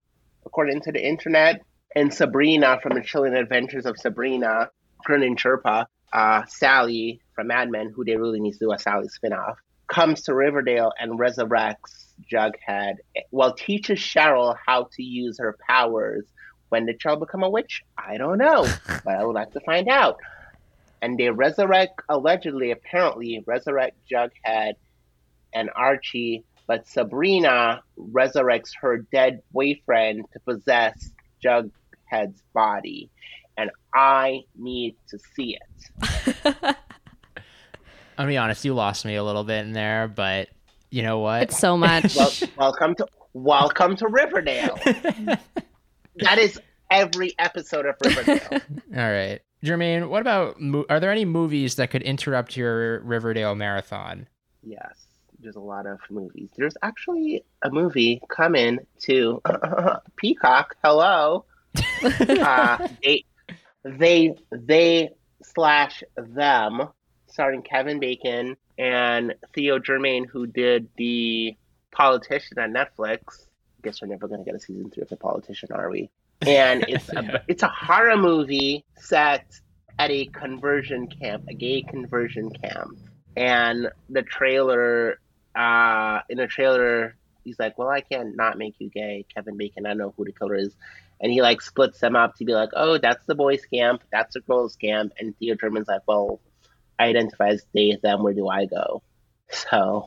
according to the internet. And Sabrina from the Chilling Adventures of Sabrina, Kiernan Shipka, uh, Sally from Mad Men, who they really need to do a Sally spinoff, comes to Riverdale and resurrects Jughead. Well, teaches Cheryl how to use her powers. When did Cheryl become a witch? I don't know, but I would like to find out. And they resurrect, allegedly, apparently, resurrect Jughead and Archie, but Sabrina resurrects her dead boyfriend to possess Jughead's body. And I need to see it. I'll be honest, you lost me a little bit in there, but you know what? It's so much. Well, welcome to welcome to Riverdale. that is every episode of Riverdale. All right. Jermaine, what about are there any movies that could interrupt your Riverdale marathon? yes, there's a lot of movies. There's actually a movie coming to Peacock. Hello. uh, they, they, they slash them, starring Kevin Bacon, and Theo Germaine, who did the Politician on Netflix. Guess we're never going to get a season three of The Politician, are we? And it's Yeah. a, it's a horror movie set at a conversion camp, a gay conversion camp. And the trailer, uh, in the trailer, he's like, "Well, I can't not make you gay, Kevin Bacon. I don't know who the killer is." And he like splits them up to be like, "Oh, that's the boys' camp, that's the girls' camp." And Theo Germaine's like, "Well, I identify as they, them. Where do I go?" So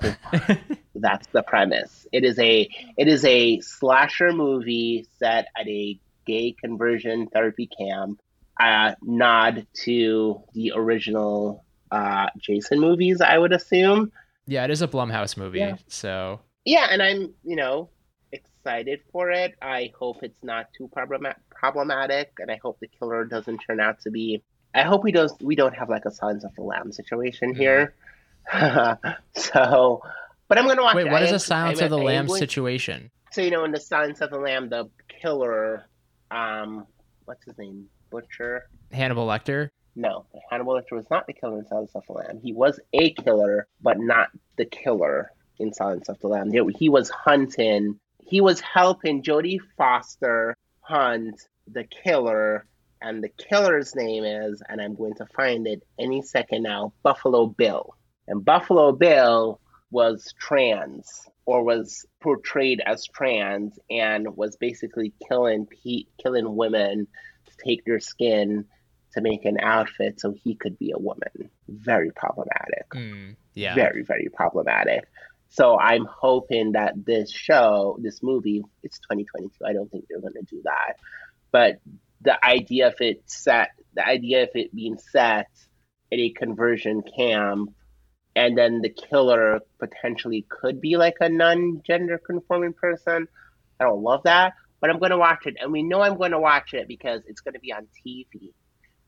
that's the premise. It is a it is a slasher movie set at a gay conversion therapy camp. Uh, nod to the original uh, Jason movies, I would assume. yeah, it is a Blumhouse movie. Yeah. So Yeah, and I'm you know excited for it. I hope it's not too problema- problematic, and I hope the killer doesn't turn out to be. I hope we don't we don't have like a Silence of the Lamb situation here. so, but I'm gonna watch wait, it. what is a Silence of the Lambs situation? So you know, in the Silence of the Lamb, the killer, um, what's his name, Butcher? Hannibal Lecter. No, Hannibal Lecter was not the killer in Silence of the Lamb. He was a killer, but not the killer in Silence of the Lamb. He was hunting. He was helping Jodie Foster hunt the killer, and the killer's name is, and I'm going to find it any second now, Buffalo Bill. And Buffalo Bill was trans or was portrayed as trans and was basically killing pe- killing women to take their skin to make an outfit so he could be a woman. Very problematic. Mm, yeah. Very, very problematic. So I'm hoping that this show, this movie, it's 2022. I don't think they're going to do that. But the idea of it set, the idea of it being set at a conversion camp, and then the killer potentially could be like a non-gender conforming person. I don't love that, but I'm going to watch it, and we know I'm going to watch it because it's going to be on TV.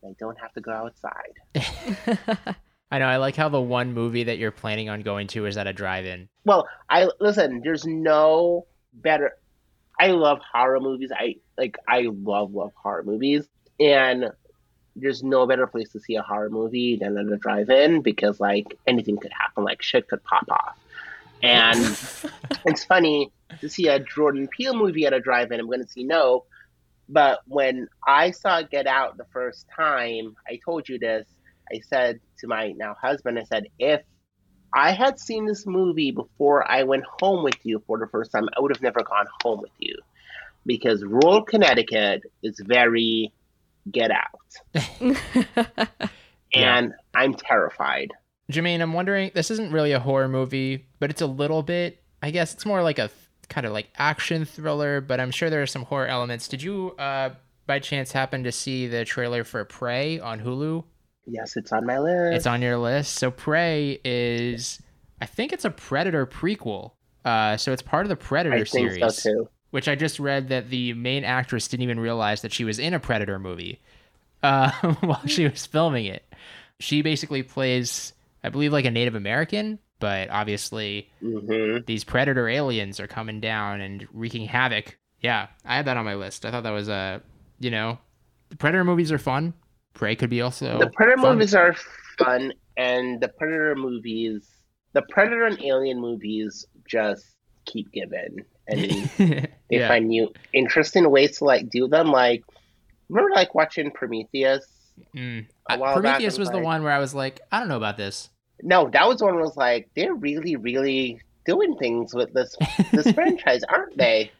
I don't have to go outside. I know. I like how the one movie that you're planning on going to is at a drive-in. Well, I listen. There's no better. I love horror movies. I like. I love love horror movies, and there's no better place to see a horror movie than at a drive-in because like anything could happen. Like shit could pop off, and it's funny to see a Jordan Peele movie at a drive-in. I'm going to see no, but when I saw Get Out the first time, I told you this. I said to my now husband, I said, if I had seen this movie before I went home with you for the first time, I would have never gone home with you because rural Connecticut is very Get Out, and I'm terrified. Jermaine, I'm wondering. This isn't really a horror movie, but it's a little bit. I guess it's more like a kind of like action thriller, but I'm sure there are some horror elements. Did you, uh, by chance, happen to see the trailer for Prey on Hulu? Yes, it's on my list. It's on your list. So Prey is, I think it's a Predator prequel. Uh, so it's part of the Predator I think series, so too. Which I just read that the main actress didn't even realize that she was in a Predator movie uh, while she was filming it. She basically plays, I believe, like a Native American, but obviously hmm these Predator aliens are coming down and wreaking havoc. Yeah, I had that on my list. I thought that was a, you know, the Predator movies are fun. Prey could be also the Predator fun. movies are fun, and the Predator movies, the Predator and Alien movies, just keep giving, and they yeah. find new interesting ways to like do them. Like, remember like watching Prometheus? Mm. back, Prometheus it was was the one where I was like, I don't know about this. No, that was one where I was like, they're really, really doing things with this this franchise, aren't they?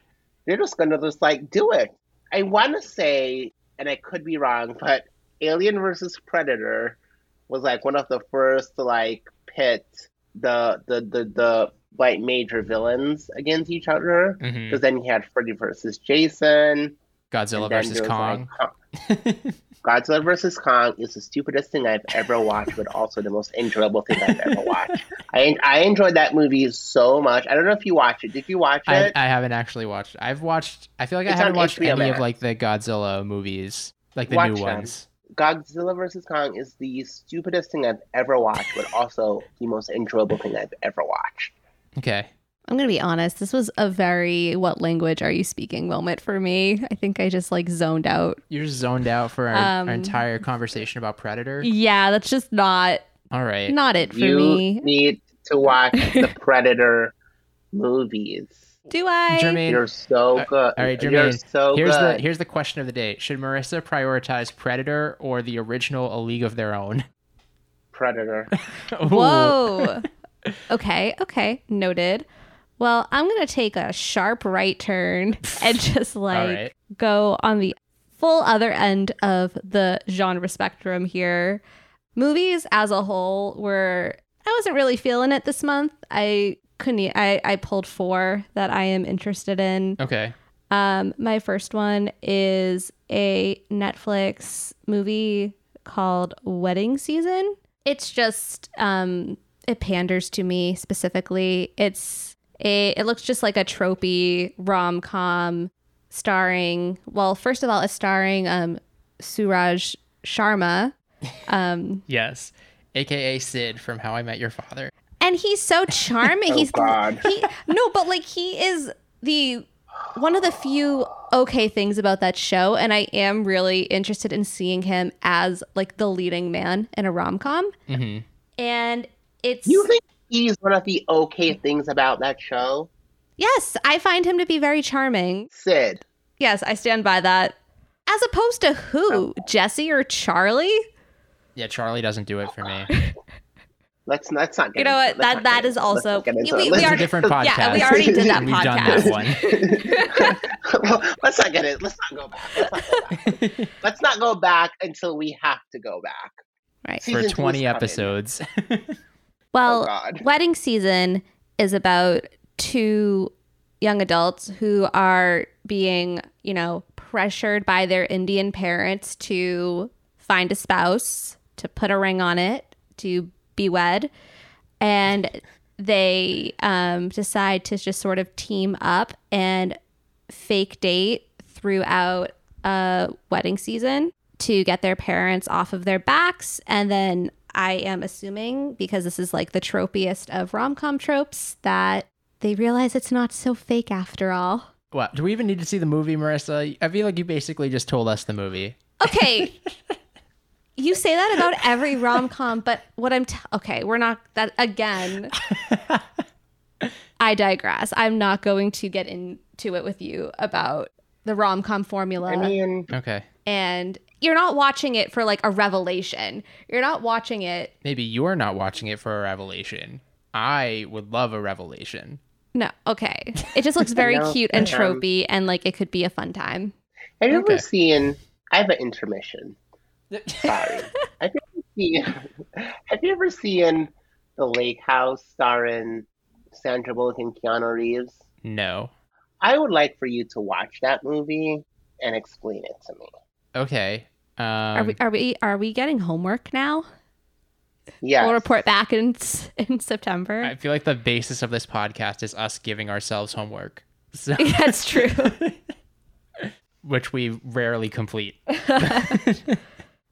They're just gonna just like do it. I want to say, and I could be wrong, but Alien versus Predator was like one of the first to like pit the the the, the like major villains against each other. Mm-hmm. Because then you had Freddy versus Jason. Godzilla versus Kong. like, Kong- Godzilla versus Kong is the stupidest thing I've ever watched, but also the most enjoyable thing I've ever watched. I I enjoyed that movie so much. I don't know if you watched it. Did you watch it? I haven't actually watched. I've watched. I feel like I haven't watched HBO any of like the Godzilla movies, like the Watch new them. ones. Godzilla versus Kong is the stupidest thing I've ever watched, but also the most enjoyable thing I've ever watched. Okay. I'm gonna be honest. This was a very "what language are you speaking" moment for me. I think I just like zoned out. You're zoned out for our, our Um, entire conversation about Predator. Yeah, that's just not All right. Not it for you me. need to watch the Predator movies. Do I? Jermaine, You're so good. all right, You're Jermaine, so here's good. the here's the question of the day: Should Marisa prioritize Predator or the original A League of Their Own? Predator. Whoa. okay, okay, noted. Well, I'm gonna take a sharp right turn and just like right. go on the full other end of the genre spectrum here. Movies as a whole were I wasn't really feeling it this month. I couldn't. I, I pulled four that I am interested in. Okay. Um, my first one is a Netflix movie called Wedding Season. It's just um, it panders to me specifically. It's a it looks just like a tropey rom com starring. Well, first of all, it's starring um, Suraj Sharma. Um, Yes. AKA Sid from How I Met Your Father. and he's so charming. Oh, he's God. he no, but like he is the one of the few okay things about that show, and I am really interested in seeing him as like the leading man in a rom com. hmm And it's You think he's one of the okay things about that show? yes, I find him to be very charming. Sid. Yes, I stand by that. As opposed to who, oh. Jesse or Charlie? Yeah, Charlie doesn't do it for me. Let's let's not get You know what? it. That not that get is into it. Let's also not we, it. we Let's- a different podcast. yeah we already did that We've done podcast. that one. well, let's not get it. Let's not go back. Let's not go back. Let's not go back until we have to go back. Right. Season for 20 episodes. Well, Oh, wedding season is about two young adults who are being, you know, pressured by their Indian parents to find a spouse, to put a ring on it, to be wed. And they um, decide to just sort of team up and fake date throughout a wedding season to get their parents off of their backs. And then I am assuming, because this is like the tropiest of rom com tropes, that they realize it's not so fake after all. what? Do we even need to see the movie, Marisa? I feel like you basically just told us the movie. Okay. you say that about every rom com, but what I'm t- okay, we're not that again. I digress. I'm not going to get into it with you about the rom com formula. I mean, Okay. and you're not watching it for like a revelation. You're not watching it. Maybe you're not watching it for a revelation. I would love a revelation. No, okay. It just looks very No, cute and um, tropey, and like it could be a fun time. have you Okay. ever seen? I have an intermission. Sorry. have you ever seen? Have you ever seen the Lake House starring Sandra Bullock and Keanu Reeves? no. I would like for you to watch that movie and explain it to me. Okay. Um, Are we are we are we getting homework now? Yes. We'll report back in in September. I feel like the basis of this podcast is us giving ourselves homework. So, That's true. which we rarely complete. There's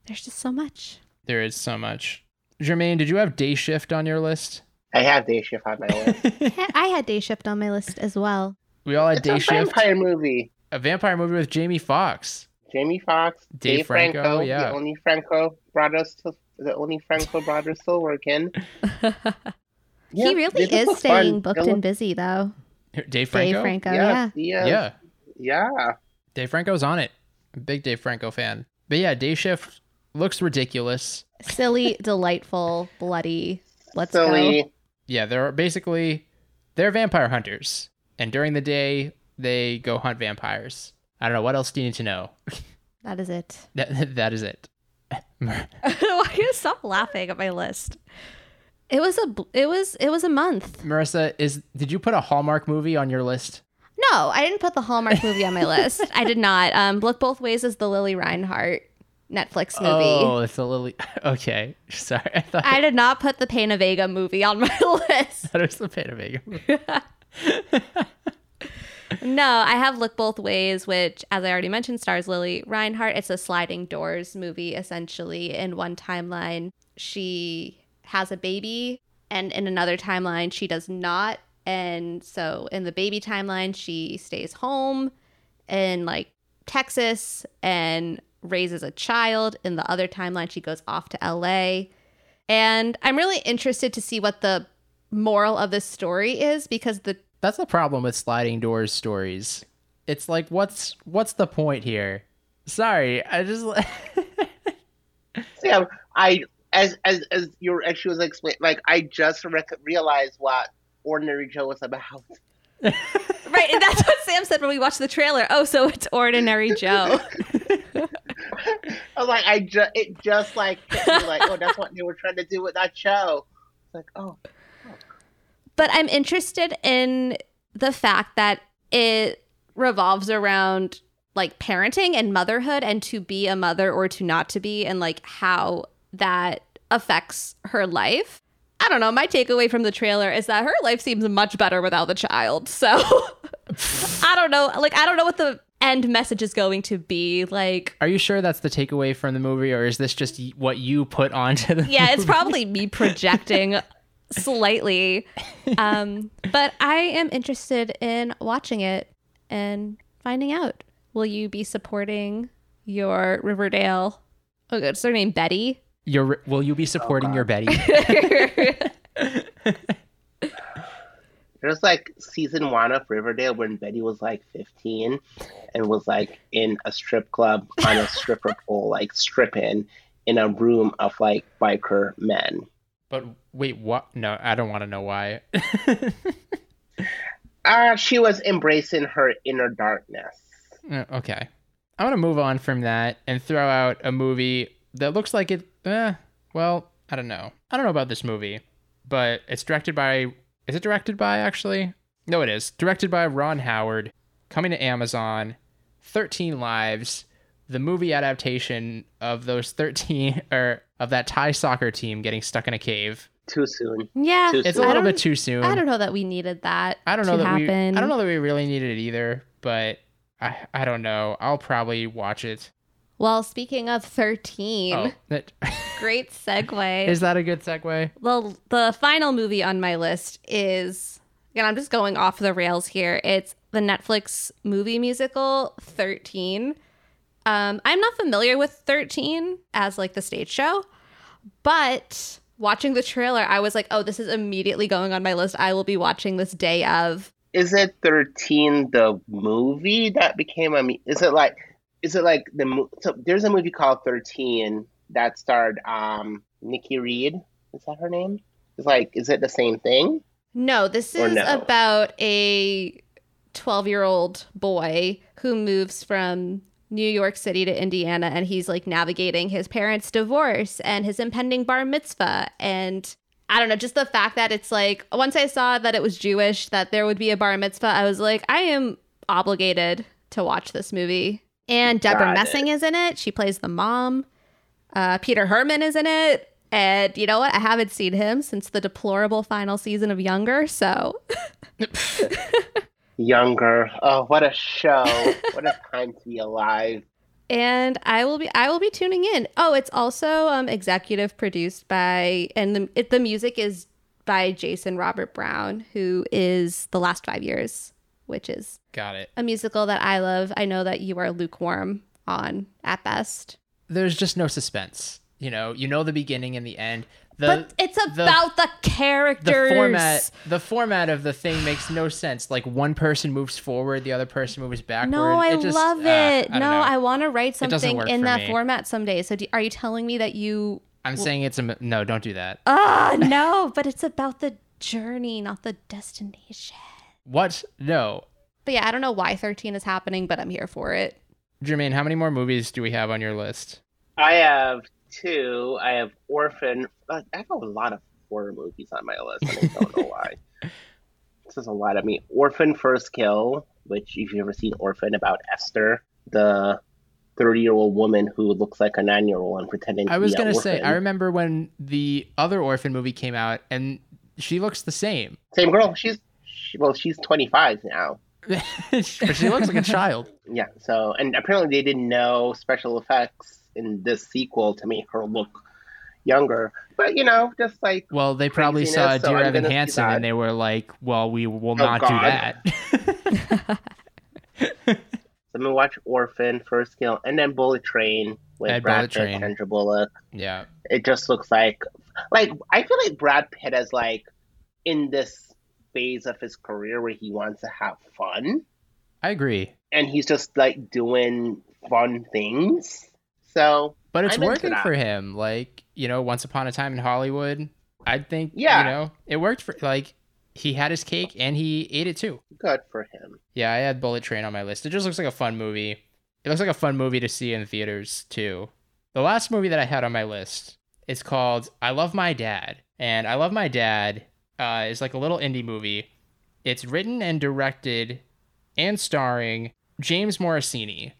just so much. There is so much. Jermaine, did you have day shift on your list? I have Day Shift on my list. I had day shift on my list as well. We all had It's day a shift. vampire movie. A vampire movie with Jamie Foxx. Jamie Foxx, Dave Dave, Franco, Franco, yeah. the only Franco brothers, to, the only Franco brothers still working. he really is staying fun. booked and busy though. Dave Franco. Dave Franco, yeah. Yeah. yeah, yeah. Dave Franco's on it. I'm big Dave Franco fan. But yeah, day shift looks ridiculous. Silly, delightful, bloody. Let's go. Yeah, they're basically they're vampire hunters. And during the day, they go hunt vampires. I don't know what else do you need to know. That is it. That that is it. Why are you stop laughing at my list? It was a it was it was a month. Marisa, is did you put a Hallmark movie on your list? No, I didn't put the Hallmark movie on my list. I did not. Um, Look Both Ways is the Lili Reinhart Netflix movie. Oh, it's a Lily. Okay, sorry. I thought, I did not put the Pain of Vega movie on my list. that was the Panda Vega movie. No, I have Look Both Ways, which, as I already mentioned, stars Lili Reinhart. It's a sliding doors movie, essentially. In one timeline, she has a baby, and in another timeline, she does not. And so, in the baby timeline, she stays home in like Texas and raises a child. In the other timeline, she goes off to LA. And I'm really interested to see what the moral of this story is because the That's the problem with sliding doors stories. It's like, what's what's the point here? Sorry, I just Yeah, I as as as your as she was explaining, like I just rec- realized what Ordinary Joe was about. Right, and that's what Sam said when we watched the trailer. Oh, so it's ordinary Joe. I was like, I just it just like hit me like, oh, that's what they were trying to do with that show. It's like, oh, but I'm interested in the fact that it revolves around like parenting and motherhood and to be a mother or to not to be and like how that affects her life. I don't know. My takeaway from the trailer is that her life seems much better without the child. So I don't know. Like, I don't know what the end message is going to be. Like, Are you sure that's the takeaway from the movie, or is this just what you put onto the? yeah, it's probably me projecting slightly. Um, but I am interested in watching it and finding out. Will you be supporting your Riverdale? Oh, what's her name? Betty. Your will you be supporting your Betty? there's like season one of Riverdale when Betty was like 15 and was like in a strip club on a stripper pole, like stripping in a room of like biker men. but wait, what? No, I don't want to know why. Uh, she was embracing her inner darkness. Uh, okay, I'm gonna move on from that and throw out a movie that looks like it. Eh, well, I don't know. I don't know about this movie, but it's directed by. Is it directed by actually? No, it is. Directed by Ron Howard. Coming to Amazon. 13 Lives. The movie adaptation of those 13 or of that Thai soccer team getting stuck in a cave. Too soon. Yeah, Too It's a soon. I little bit too soon. I don't know that we needed that. I don't know to that we. I don't know that we really needed it either, but I I don't know. I'll probably watch it. Well, speaking of thirteen, Oh, that, great segue. is that a good segue? the the final movie on my list is again I'm just going off the rails here. It's the Netflix movie musical 13. Um, I'm not familiar with 13 as like the stage show, but watching the trailer, I was like, oh, this is immediately going on my list. I will be watching this day of. Is it 13 the movie that became a me- is it like is it like the so there's a movie called 13 that starred um Nikki Reed is that her name? It's like is it the same thing? No, this is no? about a 12 year old boy who moves from New York City to Indiana and he's like navigating his parents' divorce and his impending bar mitzvah. And I don't know, just the fact that it's like, once I saw that it was Jewish, that there would be a bar mitzvah, I was like, I am obligated to watch this movie. And Debra Got. Messing is in it. She plays the mom. Uh, Peter Hermann is in it. And you know what? I haven't seen him since the deplorable final season of Younger. So Younger. Oh, what a show. what a time to be alive. and I will be I will be tuning in. Oh, it's also um, executive produced by and the it, the music is by Jason Robert Brown, who is The Last Five Years, which is Got it. a musical that I love. I know that you are lukewarm on at best. There's just no suspense. You know, you know the beginning and the end. The but it's about the, the characters. format the format of the thing makes no sense. Like one person moves forward, the other person moves backward. No, I It just- love uh, it. I no, know. I want to write something in that me. format someday. So, do, are you telling me that you? I'm saying it's a no. Don't do that. Ah, no, but it's about the journey, not the destination. What? No. But yeah, I don't know why 13 is happening, but I'm here for it. Jermaine, how many more movies do we have on your list? I have two. I have Orphan. uh, I have a lot of horror movies on my list, and I don't know why. This is a lot of me. Orphan First Kill, which if you've ever seen Orphan about Esther, the 30 year old woman who looks like a nine year old and pretending to I was be gonna say. I remember when the other orphan movie came out, and she looks the same, Same girl. She's she, well, she's 25 now. but she looks like a child. Yeah. So, and apparently they didn't know special effects in this sequel to make her look younger. But you know, just like Well, they probably saw so Dear I'm Evan Hansen, and they were like, "Well, we will Oh, not do that." So I'm gonna watch Orphan, First Kill, and then Bullet Train with And Brad Pitt. Sandra Bullock. yeah, It just looks like like I feel like Brad Pitt is like in this phase of his career where he wants to have fun I agree. and he's just like doing fun things. So But it's I'm working for him. Like, you know, once upon a time in Hollywood, I think, Yeah. you know, it worked for, like, he had his cake and he ate it too. good for him. Yeah, I had Bullet Train on my list. It just looks like a fun movie. It looks like a fun movie to see in theaters too. The last movie that I had on my list is called I Love My Dad. And I Love My Dad uh, is like a little indie movie. It's written and directed and starring James Morosini,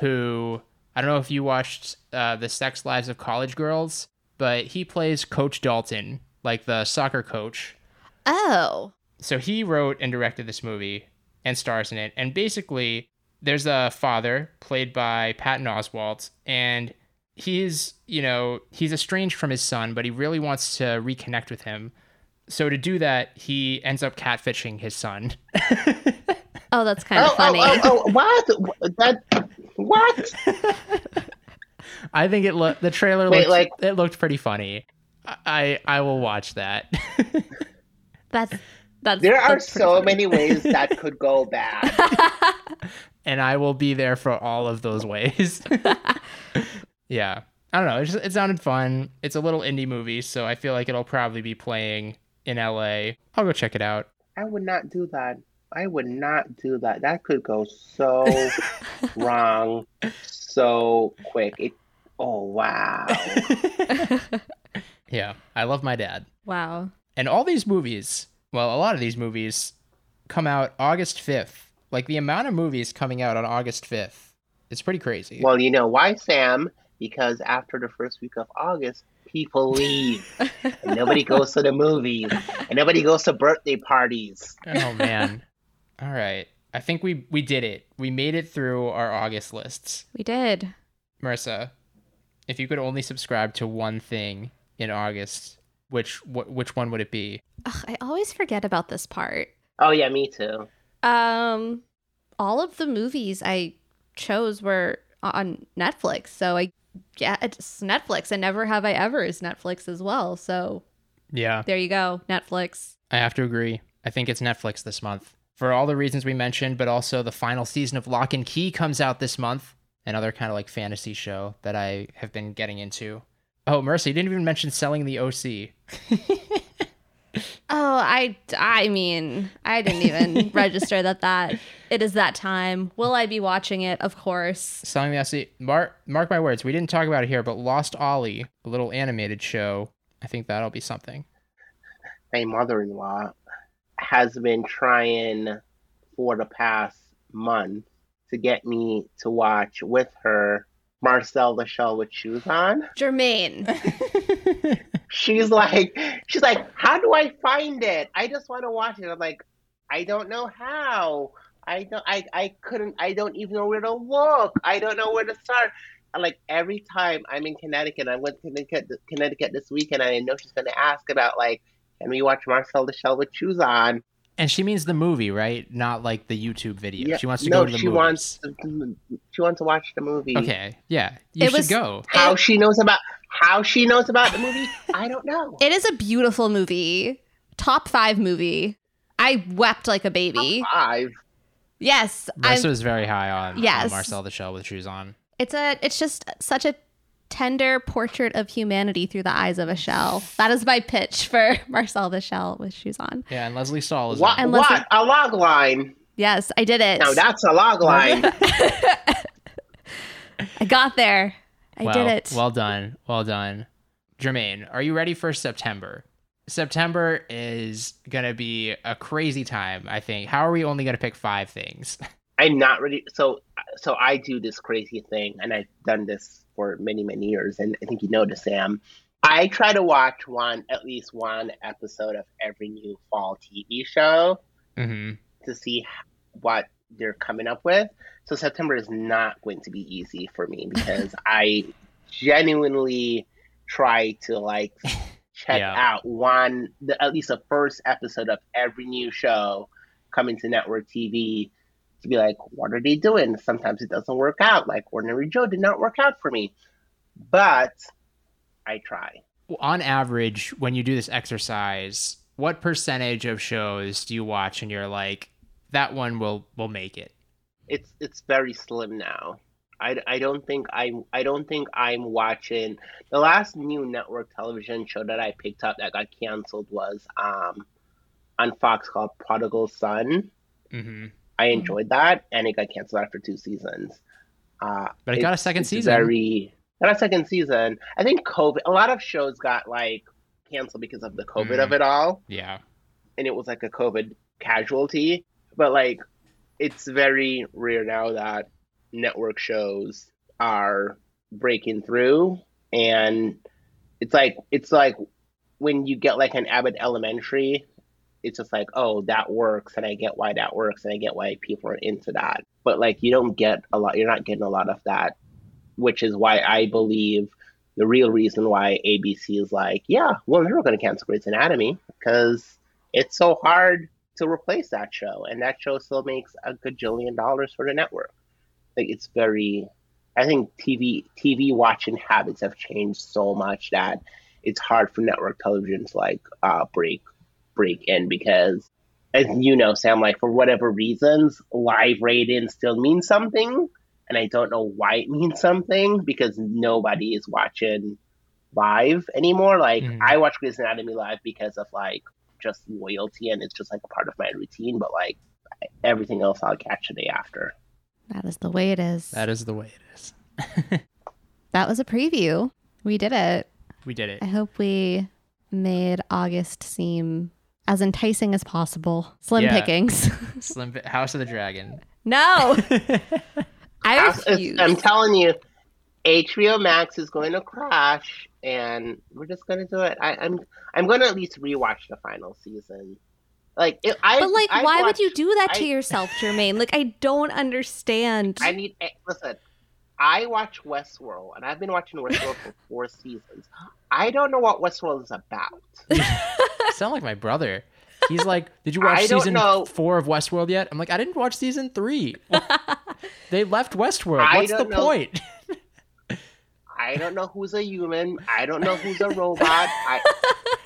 who I don't know if you watched uh, The Sex Lives of College Girls, but he plays Coach Dalton, like the soccer coach Oh. so he wrote and directed this movie and stars in it. And basically, there's a father played by Patton Oswalt, and he's, you know, he's estranged from his son, but he really wants to reconnect with him. So to do that, he ends up catfishing his son. Oh, that's kind of oh, funny. oh, oh, oh, what? That what? I think it looked the trailer Wait, looked like- it looked pretty funny. I I will watch that. That's that's There are that's pretty so funny. many ways that could go bad. and I will be there for all of those ways. yeah. I don't know. It, just, it sounded fun. It's a little indie movie, so I feel like it'll probably be playing in LA. I'll go check it out. I would not do that. I would not do that. That could go so wrong so quick. It, oh wow. yeah. I love my dad. wow. And all these movies, well, a lot of these movies come out August 5th. Like the amount of movies coming out on August 5th, it's pretty crazy. Well, you know why, Sam? Because after the first week of August, people leave. and nobody goes to the movies. And nobody goes to birthday parties. oh man. All right. I think we we did it. We made it through our August lists. We did. Marisa, if you could only subscribe to one thing in August, which wh- which one would it be? Ugh, I always forget about this part. Oh yeah, me too. Um, all of the movies I chose were on Netflix, so I yeah, it's Netflix, and Never Have I Ever is Netflix as well. So Yeah, there you go, Netflix. I have to agree. I think it's Netflix this month for all the reasons we mentioned, but also the final season of Locke and Key comes out this month. Another kind of like fantasy show that I have been getting into. Oh, Mercy, you didn't even mention selling the OC. Oh, I I mean, I didn't even register that that it is that time. Will I be watching it? Of course. Selling the OC. Mark, mark my words. We didn't talk about it here, but Lost Ollie, a little animated show. I think that'll be something. My mother-in-law has been trying for the past month to get me to watch with her Marcel the Shell with Shoes On. Jermaine. She's like, she's like, how do I find it? I just want to watch it. I'm like, I don't know how. I don't. I I couldn't. I don't even know where to look. I don't know where to start. And like every time I'm in Connecticut, I went to Connecticut, Connecticut this weekend, and I know she's going to ask about like, can we watch Marcel the Shell with Shoes On? And she means the movie, right? Not like the YouTube video. Yeah, she wants to no, go to the movie No she movies. wants to, she wants to watch the movie. Okay, yeah, you It should was- go. How she knows about how she knows about the movie, I don't know. It is a beautiful movie. Top five movie. I wept like a baby. Five. Yes, I'm, was very high on, on Yes. Marcel the Shell with shoes on. it's a. It's just such a tender portrait of humanity through the eyes of a shell. That is my pitch for Marcel the Shell with shoes on. Yeah, and Lesley Stahl is What? in it. And what? A log line. Yes, I did it. Now that's a log line. I got there. I Wow, did it. Well done. Well done. Jermaine, are you ready for September? September is going to be a crazy time, I think. How are we only going to pick five things? I'm not ready. So, so I do this crazy thing, and I've done this for many, many years. And I think you know this, Sam. I try to watch one, at least one episode of every new fall TV show hmm to see what they're coming up with. So September is not going to be easy for me because I genuinely try to like check Yeah. out one, the, at least the first episode of every new show coming to network TV to be like, what are they doing? Sometimes it doesn't work out. Like Ordinary Joe did not work out for me, but I try. on average, when you do this exercise, what percentage of shows do you watch and you're like, that one will will make it? It's it's very slim now. I, I don't think I'm I don't think I'm watching the last new network television show that I picked up that got canceled was um on Fox called Prodigal Son. Mm-hmm. I enjoyed that, and it got canceled after two seasons. Uh, But it got a second season. Very got a second season. I think COVID. A lot of shows got like canceled because of the COVID Mm. of it all, Yeah. and it was like a COVID casualty. But like, it's very rare now that network shows are breaking through, and it's like it's like when you get like an Abbott Elementary. It's just like, oh, that works, and I get why that works, and I get why people are into that. But like, you don't get a lot. You're not getting a lot of that which is why I believe the real reason why ABC is like, yeah, well, never going to cancel Grey's Anatomy because it's so hard to replace that show, and that show still makes a gajillion dollars for the network. Like it's very, I think TV TV watching habits have changed so much that it's hard for network television to like uh, break break in because. As you know, Sam, like for whatever reasons, live ratings still mean something, and I don't know why it means something because nobody is watching live anymore. Like Mhm. I watch Grey's Anatomy live because of like just loyalty and it's just like a part of my routine. But like everything else, I'll catch the day after. That is the way it is. That is the way it is. that was a preview. We did it. We did it. I hope we made August seem as enticing as possible. Slim Yeah. pickings. Slim Fi- House of the Dragon. no, I As- as- refuse. I'm telling you, HBO Max is going to crash, and we're just going to do it. I, I'm I'm going to at least rewatch the final season. Like, it, I but like, I why would you do that to I- yourself, Jermaine? Like, I don't understand. I need eh, listen. I watch Westworld, and I've been watching Westworld for four seasons. I don't know what Westworld is about. Sound like my brother. He's like, "Did you watch I don't season know. four of Westworld yet?" I'm like, "I didn't watch season three. they left Westworld. I What's the don't know. point?" I don't know who's a human. I don't know who's a robot. I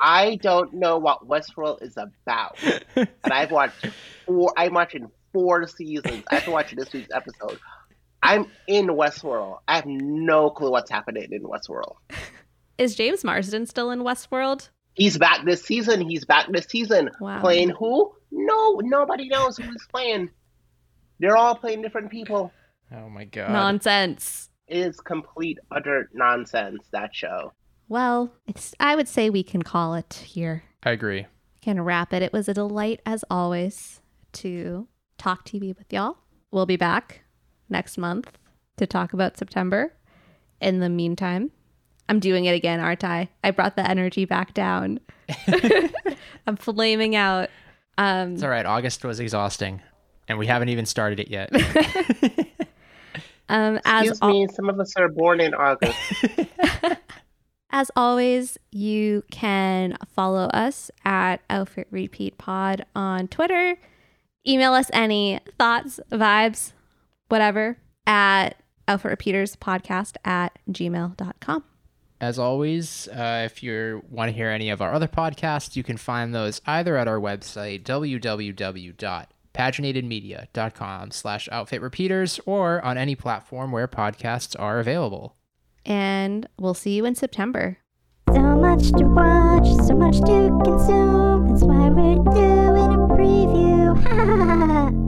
I don't know what Westworld is about. And I've watched four. I'm watching four seasons. I have to watch this week's episode. I'm in Westworld. I have no clue what's happening in Westworld. Is James Marsden still in Westworld? He's back this season. He's back this season. Wow. Playing who? No, nobody knows who's playing. They're all playing different people. oh my god. Nonsense. It is complete utter nonsense. That show. Well, it's. I would say we can call it here. I agree. Can wrap it. It was a delight as always to talk TV with y'all. We'll be back next month to talk about September. In the meantime, I'm doing it again, aren't I? I brought the energy back down. I'm flaming out. Um, It's all right. August was exhausting, and we haven't even started it yet. um, as Excuse al- me, some of us are born in August. As always, you can follow us at Outfit Repeat Pod on Twitter. Email us any thoughts, vibes, whatever at Outfit Repeaters Podcast at gmail.com. As always, uh, if you want to hear any of our other podcasts, you can find those either at our website, www.paginatedmedia.com slash outfit repeaters, or on any platform where podcasts are available. And we'll see you in September. So much to watch, so much to consume. That's why we're doing a preview.